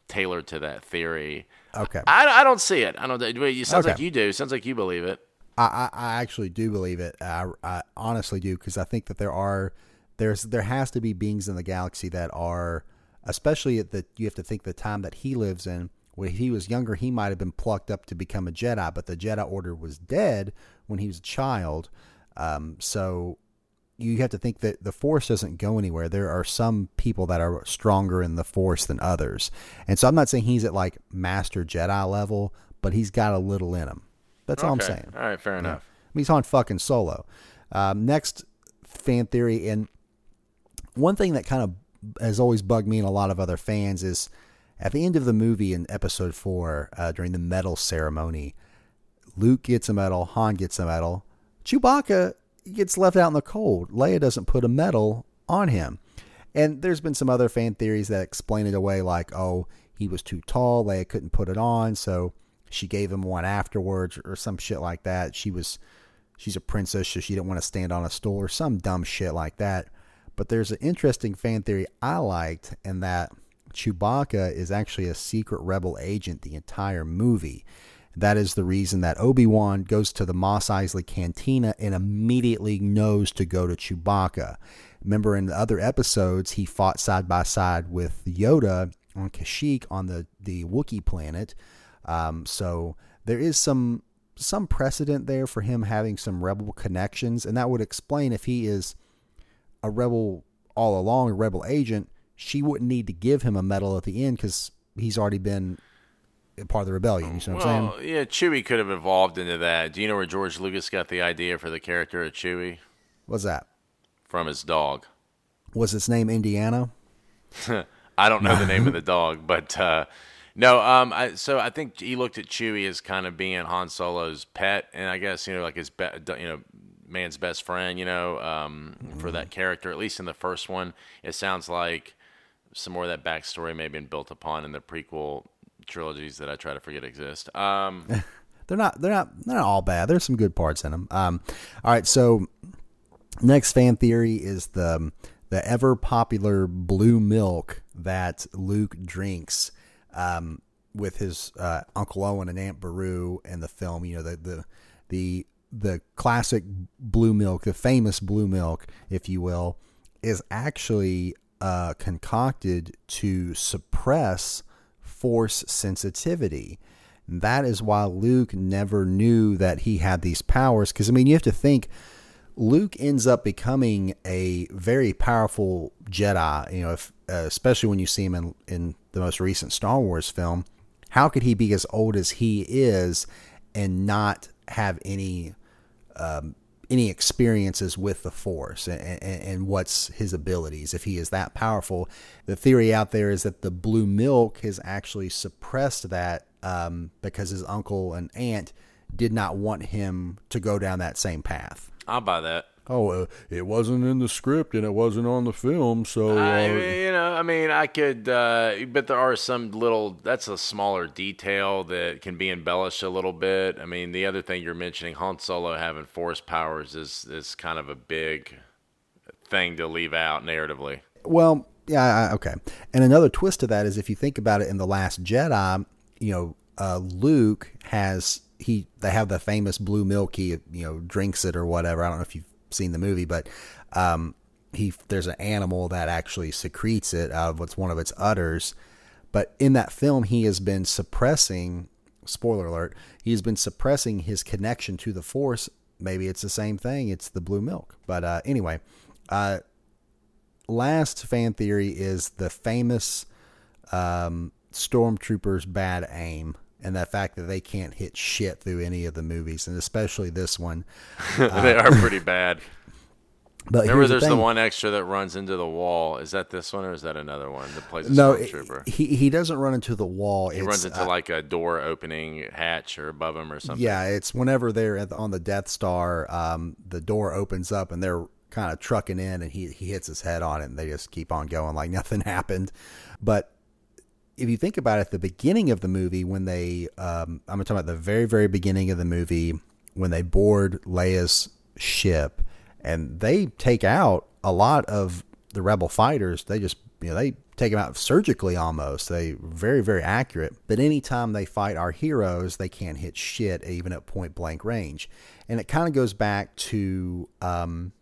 tailored to that theory. Okay. I, I don't see it. I don't. It sounds Okay. like you do. It sounds like you believe it. I, I, I actually do believe it. I, I honestly do because I think that there are there's there has to be beings in the galaxy that are especially at the you have to think the time that he lives in. When he was younger, he might have been plucked up to become a Jedi, but the Jedi Order was dead when he was a child. Um, so you have to think that the Force doesn't go anywhere. There are some people that are stronger in the Force than others, and so I'm not saying he's at like Master Jedi level, but he's got a little in him. That's all I'm saying. All right, fair enough. I mean, he's on fucking solo. Um, next fan theory, and one thing that kind of has always bugged me and a lot of other fans is at the end of the movie in episode four, uh, during the medal ceremony, Luke gets a medal, Han gets a medal, Chewbacca gets left out in the cold. Leia doesn't put a medal on him. And there's been some other fan theories that explain it away, like, oh, he was too tall, Leia couldn't put it on, so she gave him one afterwards, or some shit like that. She was, she's a princess, so she didn't want to stand on a stool, or some dumb shit like that. But there's an interesting fan theory I liked, in that Chewbacca is actually a secret rebel agent the entire movie. That is the reason that Obi Wan goes to the Mos Eisley Cantina and immediately knows to go to Chewbacca. Remember, in the other episodes, he fought side by side with Yoda on Kashyyyk on the the Wookiee planet. Um, so there is some some precedent there for him having some rebel connections, and that would explain if he is a rebel all along, a rebel agent. She wouldn't need to give him a medal at the end because he's already been a part of the rebellion. You see what I'm Well, saying? yeah, Chewie could have evolved into that. Do you know where George Lucas got the idea for the character of Chewie? What's that? From his dog. Was its name Indiana? *laughs* I don't know the name of the dog, but uh, no. Um, I, so I think he looked at Chewie as kind of being Han Solo's pet, and I guess you know, like his be- you know, man's best friend. You know, um, for that character, at least in the first one, it sounds like some more of that backstory may have been built upon in the prequel trilogies that I try to forget exist. Um, *laughs* They're not. They're not. They're not all bad. There's some good parts in them. Um, all right. So next fan theory is the the ever popular blue milk that Luke drinks um, with his uh, Uncle Owen and Aunt Beru in the film. You know the the the the classic blue milk, the famous blue milk, if you will, is actually uh, concocted to suppress force sensitivity. That is why Luke never knew that he had these powers. Because, I mean, you have to think Luke ends up becoming a very powerful Jedi, you know, if, uh, especially when you see him in, in the most recent Star Wars film. How could he be as old as he is and not have any um, any experiences with the Force and, and, and what's his abilities if he is that powerful. The theory out there is that the blue milk has actually suppressed that um, because his uncle and aunt did not want him to go down that same path. I'll buy that. Oh, uh, it wasn't in the script and it wasn't on the film, so I uh, mean, you know, I mean, I could, uh, but there are some little. That's a smaller detail that can be embellished a little bit. I mean, the other thing you're mentioning, Han Solo having force powers, is is kind of a big thing to leave out narratively. Well, yeah, I, okay. And another twist to that is if you think about it in the Last Jedi, you know, uh, Luke has he they have the famous blue milk. He you know drinks it or whatever. I don't know if you've seen the movie, but um, he there's an animal that actually secretes it out of what's one of its udders. But in that film, he has been suppressing. Spoiler alert: He has been suppressing his connection to the Force. Maybe it's the same thing. It's the blue milk. But uh, anyway, uh, last fan theory is the famous um, stormtroopers' bad aim and the fact that they can't hit shit through any of the movies, and especially this one. *laughs* they are pretty bad. *laughs* But Remember, here's there's the, one extra that runs into the wall. Is that this one or is that another one that plays a No, stormtrooper? he he doesn't run into the wall. He It's, runs into uh, like a door opening hatch or above him or something. Yeah, it's whenever they're at the, on the Death Star, um, the door opens up and they're kind of trucking in, and he he hits his head on it, and they just keep on going like *laughs* nothing happened. But if you think about it, at the beginning of the movie, when they, um, I'm talking about the very very beginning of the movie, when they board Leia's ship, and they take out a lot of the rebel fighters. They just you know they take them out surgically almost. They very very accurate. But anytime they fight our heroes, they can't hit shit even at point blank range. And it kind of goes back to um,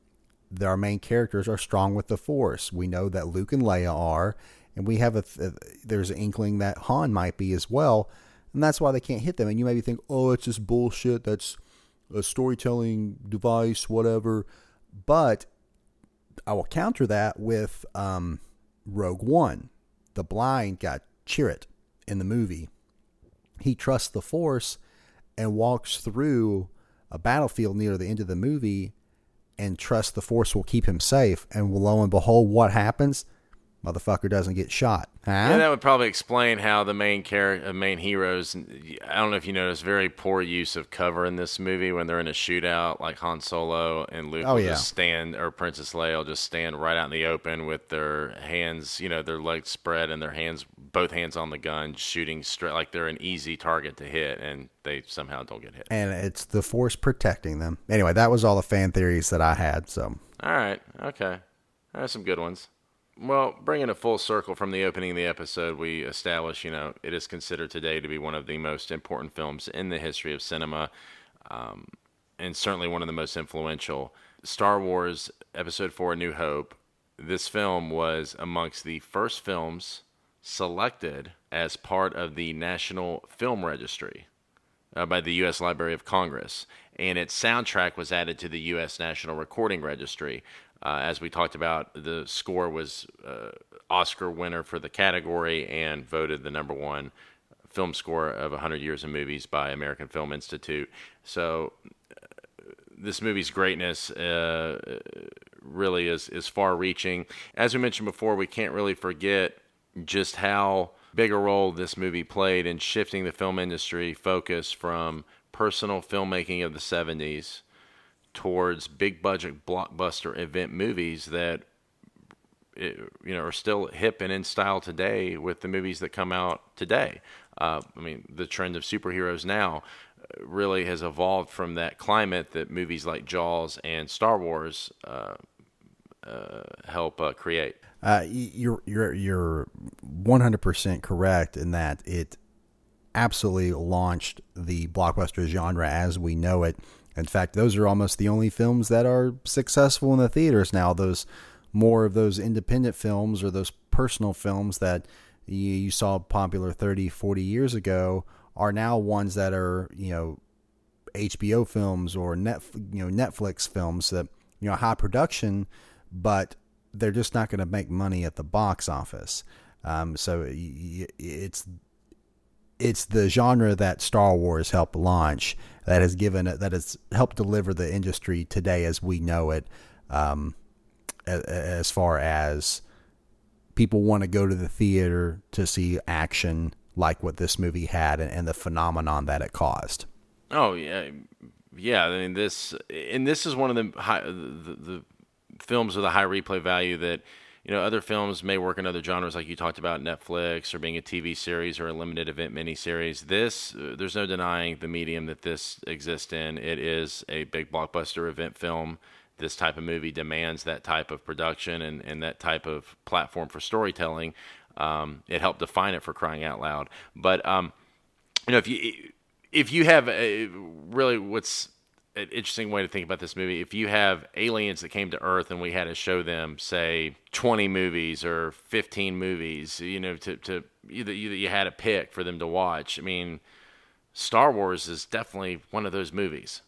our main characters are strong with the Force. We know that Luke and Leia are, and we have a th- there's an inkling that Han might be as well, and that's why they can't hit them. And you maybe think, oh, it's just bullshit. That's a storytelling device, whatever. But I will counter that with um, Rogue One. The blind got Chirrut in the movie. He trusts the Force and walks through a battlefield near the end of the movie and trusts the Force will keep him safe. And lo and behold, what happens? Motherfucker doesn't get shot. Huh? Yeah, that would probably explain how the main character, uh, main heroes. I don't know if you noticed, very poor use of cover in this movie when they're in a shootout, like Han Solo and Luke Oh, will yeah. just stand, or Princess Leia will just stand right out in the open with their hands, you know, their legs spread and their hands, both hands on the gun, shooting straight, like they're an easy target to hit, and they somehow don't get hit. and it's the Force protecting them. Anyway, that was all the fan theories that I had. So All right. Okay. There's some good ones. Well, bringing it full circle from the opening of the episode, we establish, you know, it is considered today to be one of the most important films in the history of cinema, um, and certainly one of the most influential. Star Wars Episode 4 A New Hope. This film was amongst the first films selected as part of the National Film Registry uh, by the U.S. Library of Congress, and its soundtrack was added to the U.S. National Recording Registry. Uh, as we talked about, the score was uh, Oscar winner for the category and voted the number one film score of 100 Years of Movies by American Film Institute. So, uh, this movie's greatness uh, really is is far reaching. As we mentioned before, we can't really forget just how big a role this movie played in shifting the film industry focus from personal filmmaking of the 70s towards big budget blockbuster event movies that you know are still hip and in style today with the movies that come out today. Uh, I mean, the trend of superheroes now really has evolved from that climate that movies like Jaws and Star Wars uh, uh, help uh, create. Uh, you're you're you're 100% correct in that it absolutely launched the blockbuster genre as we know it. In fact, those are almost the only films that are successful in the theaters now. Those more of those independent films or those personal films that you, you saw popular 30, 40 years ago are now ones that are, you know, HBO films or you know, Netflix films that, you know, high production, but they're just not going to make money at the box office. Um, so it's it's the genre that Star Wars helped launch that has given that has helped deliver the industry today as we know it. Um, as far as people want to go to the theater to see action like what this movie had and, and the phenomenon that it caused. Oh yeah, yeah. I mean this, and this is one of the high, the, the films with a high replay value that you know other films may work in other genres like you talked about Netflix or being a TV series or a limited event miniseries. This uh, there's no denying the medium that this exists in. It is a big blockbuster event film. This type of movie demands that type of production and, and that type of platform for storytelling. Um, it helped define it for crying out loud. But um, you know if you if you have a, really what's an interesting way to think about this movie. If you have aliens that came to Earth and we had to show them, say, 20 movies or 15 movies, you know, to, to either, either you had a pick for them to watch. I mean, Star Wars is definitely one of those movies.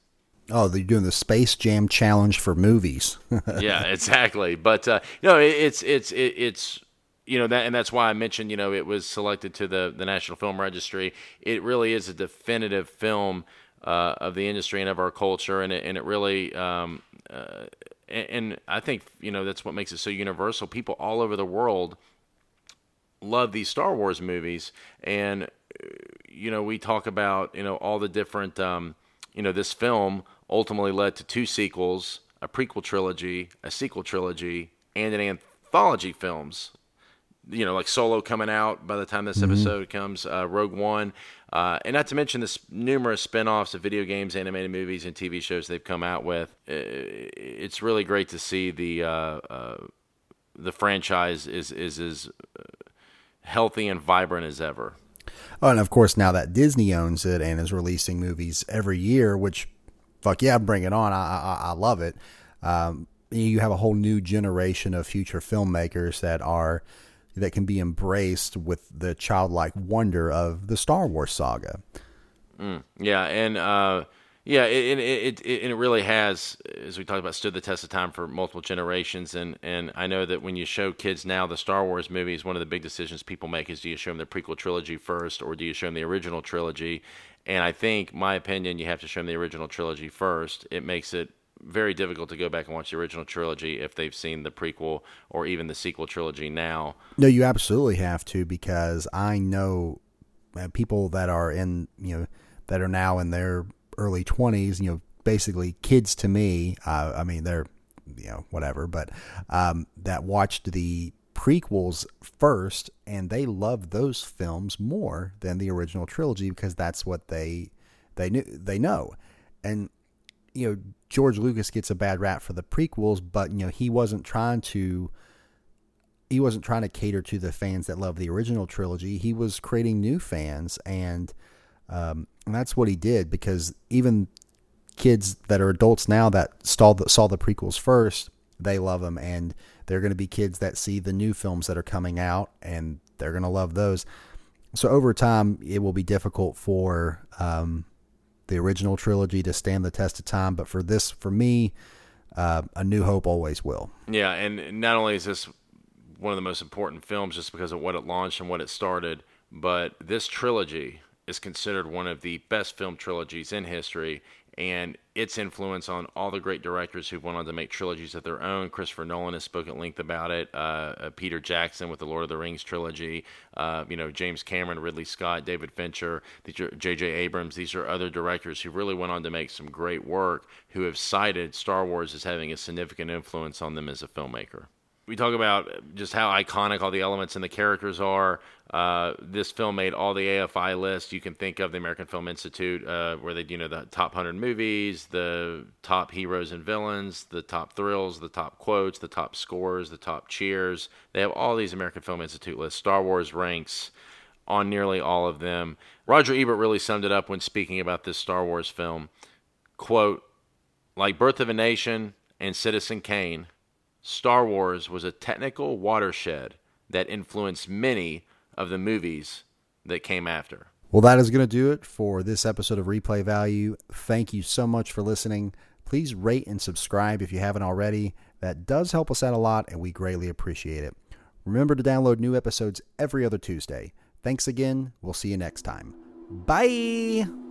Oh, they're doing the Space Jam challenge for movies. *laughs* yeah, exactly. But uh, you know, it, it's it's it, it's you know that, and that's why I mentioned you know it was selected to the the National Film Registry. It really is a definitive film uh, of the industry and of our culture, and it, and it really. Um, uh, and, I think you know that's what makes it so universal. People all over the world love these Star Wars movies, and uh, you know we talk about you know all the different um, you know this film ultimately led to two sequels, a prequel trilogy, a sequel trilogy, and an anthology films. You know, like Solo coming out by the time this mm-hmm. episode comes, uh, Rogue One, uh, and not to mention the numerous spin-offs of video games, animated movies, and TV shows they've come out with. It's really great to see the uh, uh, the franchise is is as uh, healthy and vibrant as ever. Oh, and of course, now that Disney owns it and is releasing movies every year, which, fuck yeah, bring it on. I I, I love it. Um, you have a whole new generation of future filmmakers that are that can be embraced with the childlike wonder of the Star Wars saga. Mm, yeah, and uh, yeah, it, it, it, it really has, as we talked about, stood the test of time for multiple generations. And, and I know that when you show kids now the Star Wars movies, one of the big decisions people make is do you show them the prequel trilogy first or do you show them the original trilogy? And I think, my opinion, you have to show them the original trilogy first. It makes it very difficult to go back and watch the original trilogy if they've seen the prequel or even the sequel trilogy now. No, you absolutely have to because I know uh, people that are in, you know, that are now in their early 20s, you know, basically kids to me. Uh, I mean, they're, you know, whatever, but um, that watched the prequels first and they love those films more than the original trilogy because that's what they they knew they know and you know George Lucas gets a bad rap for the prequels, but you know he wasn't trying to he wasn't trying to cater to the fans that love the original trilogy. He was creating new fans, and, um, and that's what he did because even kids that are adults now that saw the, saw the prequels first, they love them, and they're going to be kids that see the new films that are coming out, and they're going to love those. So over time, it will be difficult for um, the original trilogy to stand the test of time. But for this, for me, uh, A New Hope always will. Yeah, and not only is this one of the most important films just because of what it launched and what it started, but this trilogy is considered one of the best film trilogies in history and its influence on all the great directors who've went on to make trilogies of their own. Christopher Nolan has spoken at length about it. Uh, uh, Peter Jackson with the Lord of the Rings trilogy. Uh, you know, James Cameron, Ridley Scott, David Fincher, J.J. Abrams. These are other directors who really went on to make some great work who have cited Star Wars as having a significant influence on them as a filmmaker we talk about just how iconic all the elements and the characters are. Uh, this film made all the AFI lists you can think of, the American Film Institute, uh, where they, you know, the top 100 movies, the top heroes and villains, the top thrills, the top quotes, the top scores, the top cheers. They have all these American Film Institute lists. Star Wars ranks on nearly all of them. Roger Ebert really summed it up when speaking about this Star Wars film. Quote, like Birth of a Nation and Citizen Kane, Star Wars was a technical watershed that influenced many of the movies that came after. Well, that is going to do it for this episode of Replay Value. Thank you so much for listening. Please rate and subscribe if you haven't already. That does help us out a lot, and we greatly appreciate it. Remember to download new episodes every other Tuesday. Thanks again. We'll see you next time. Bye.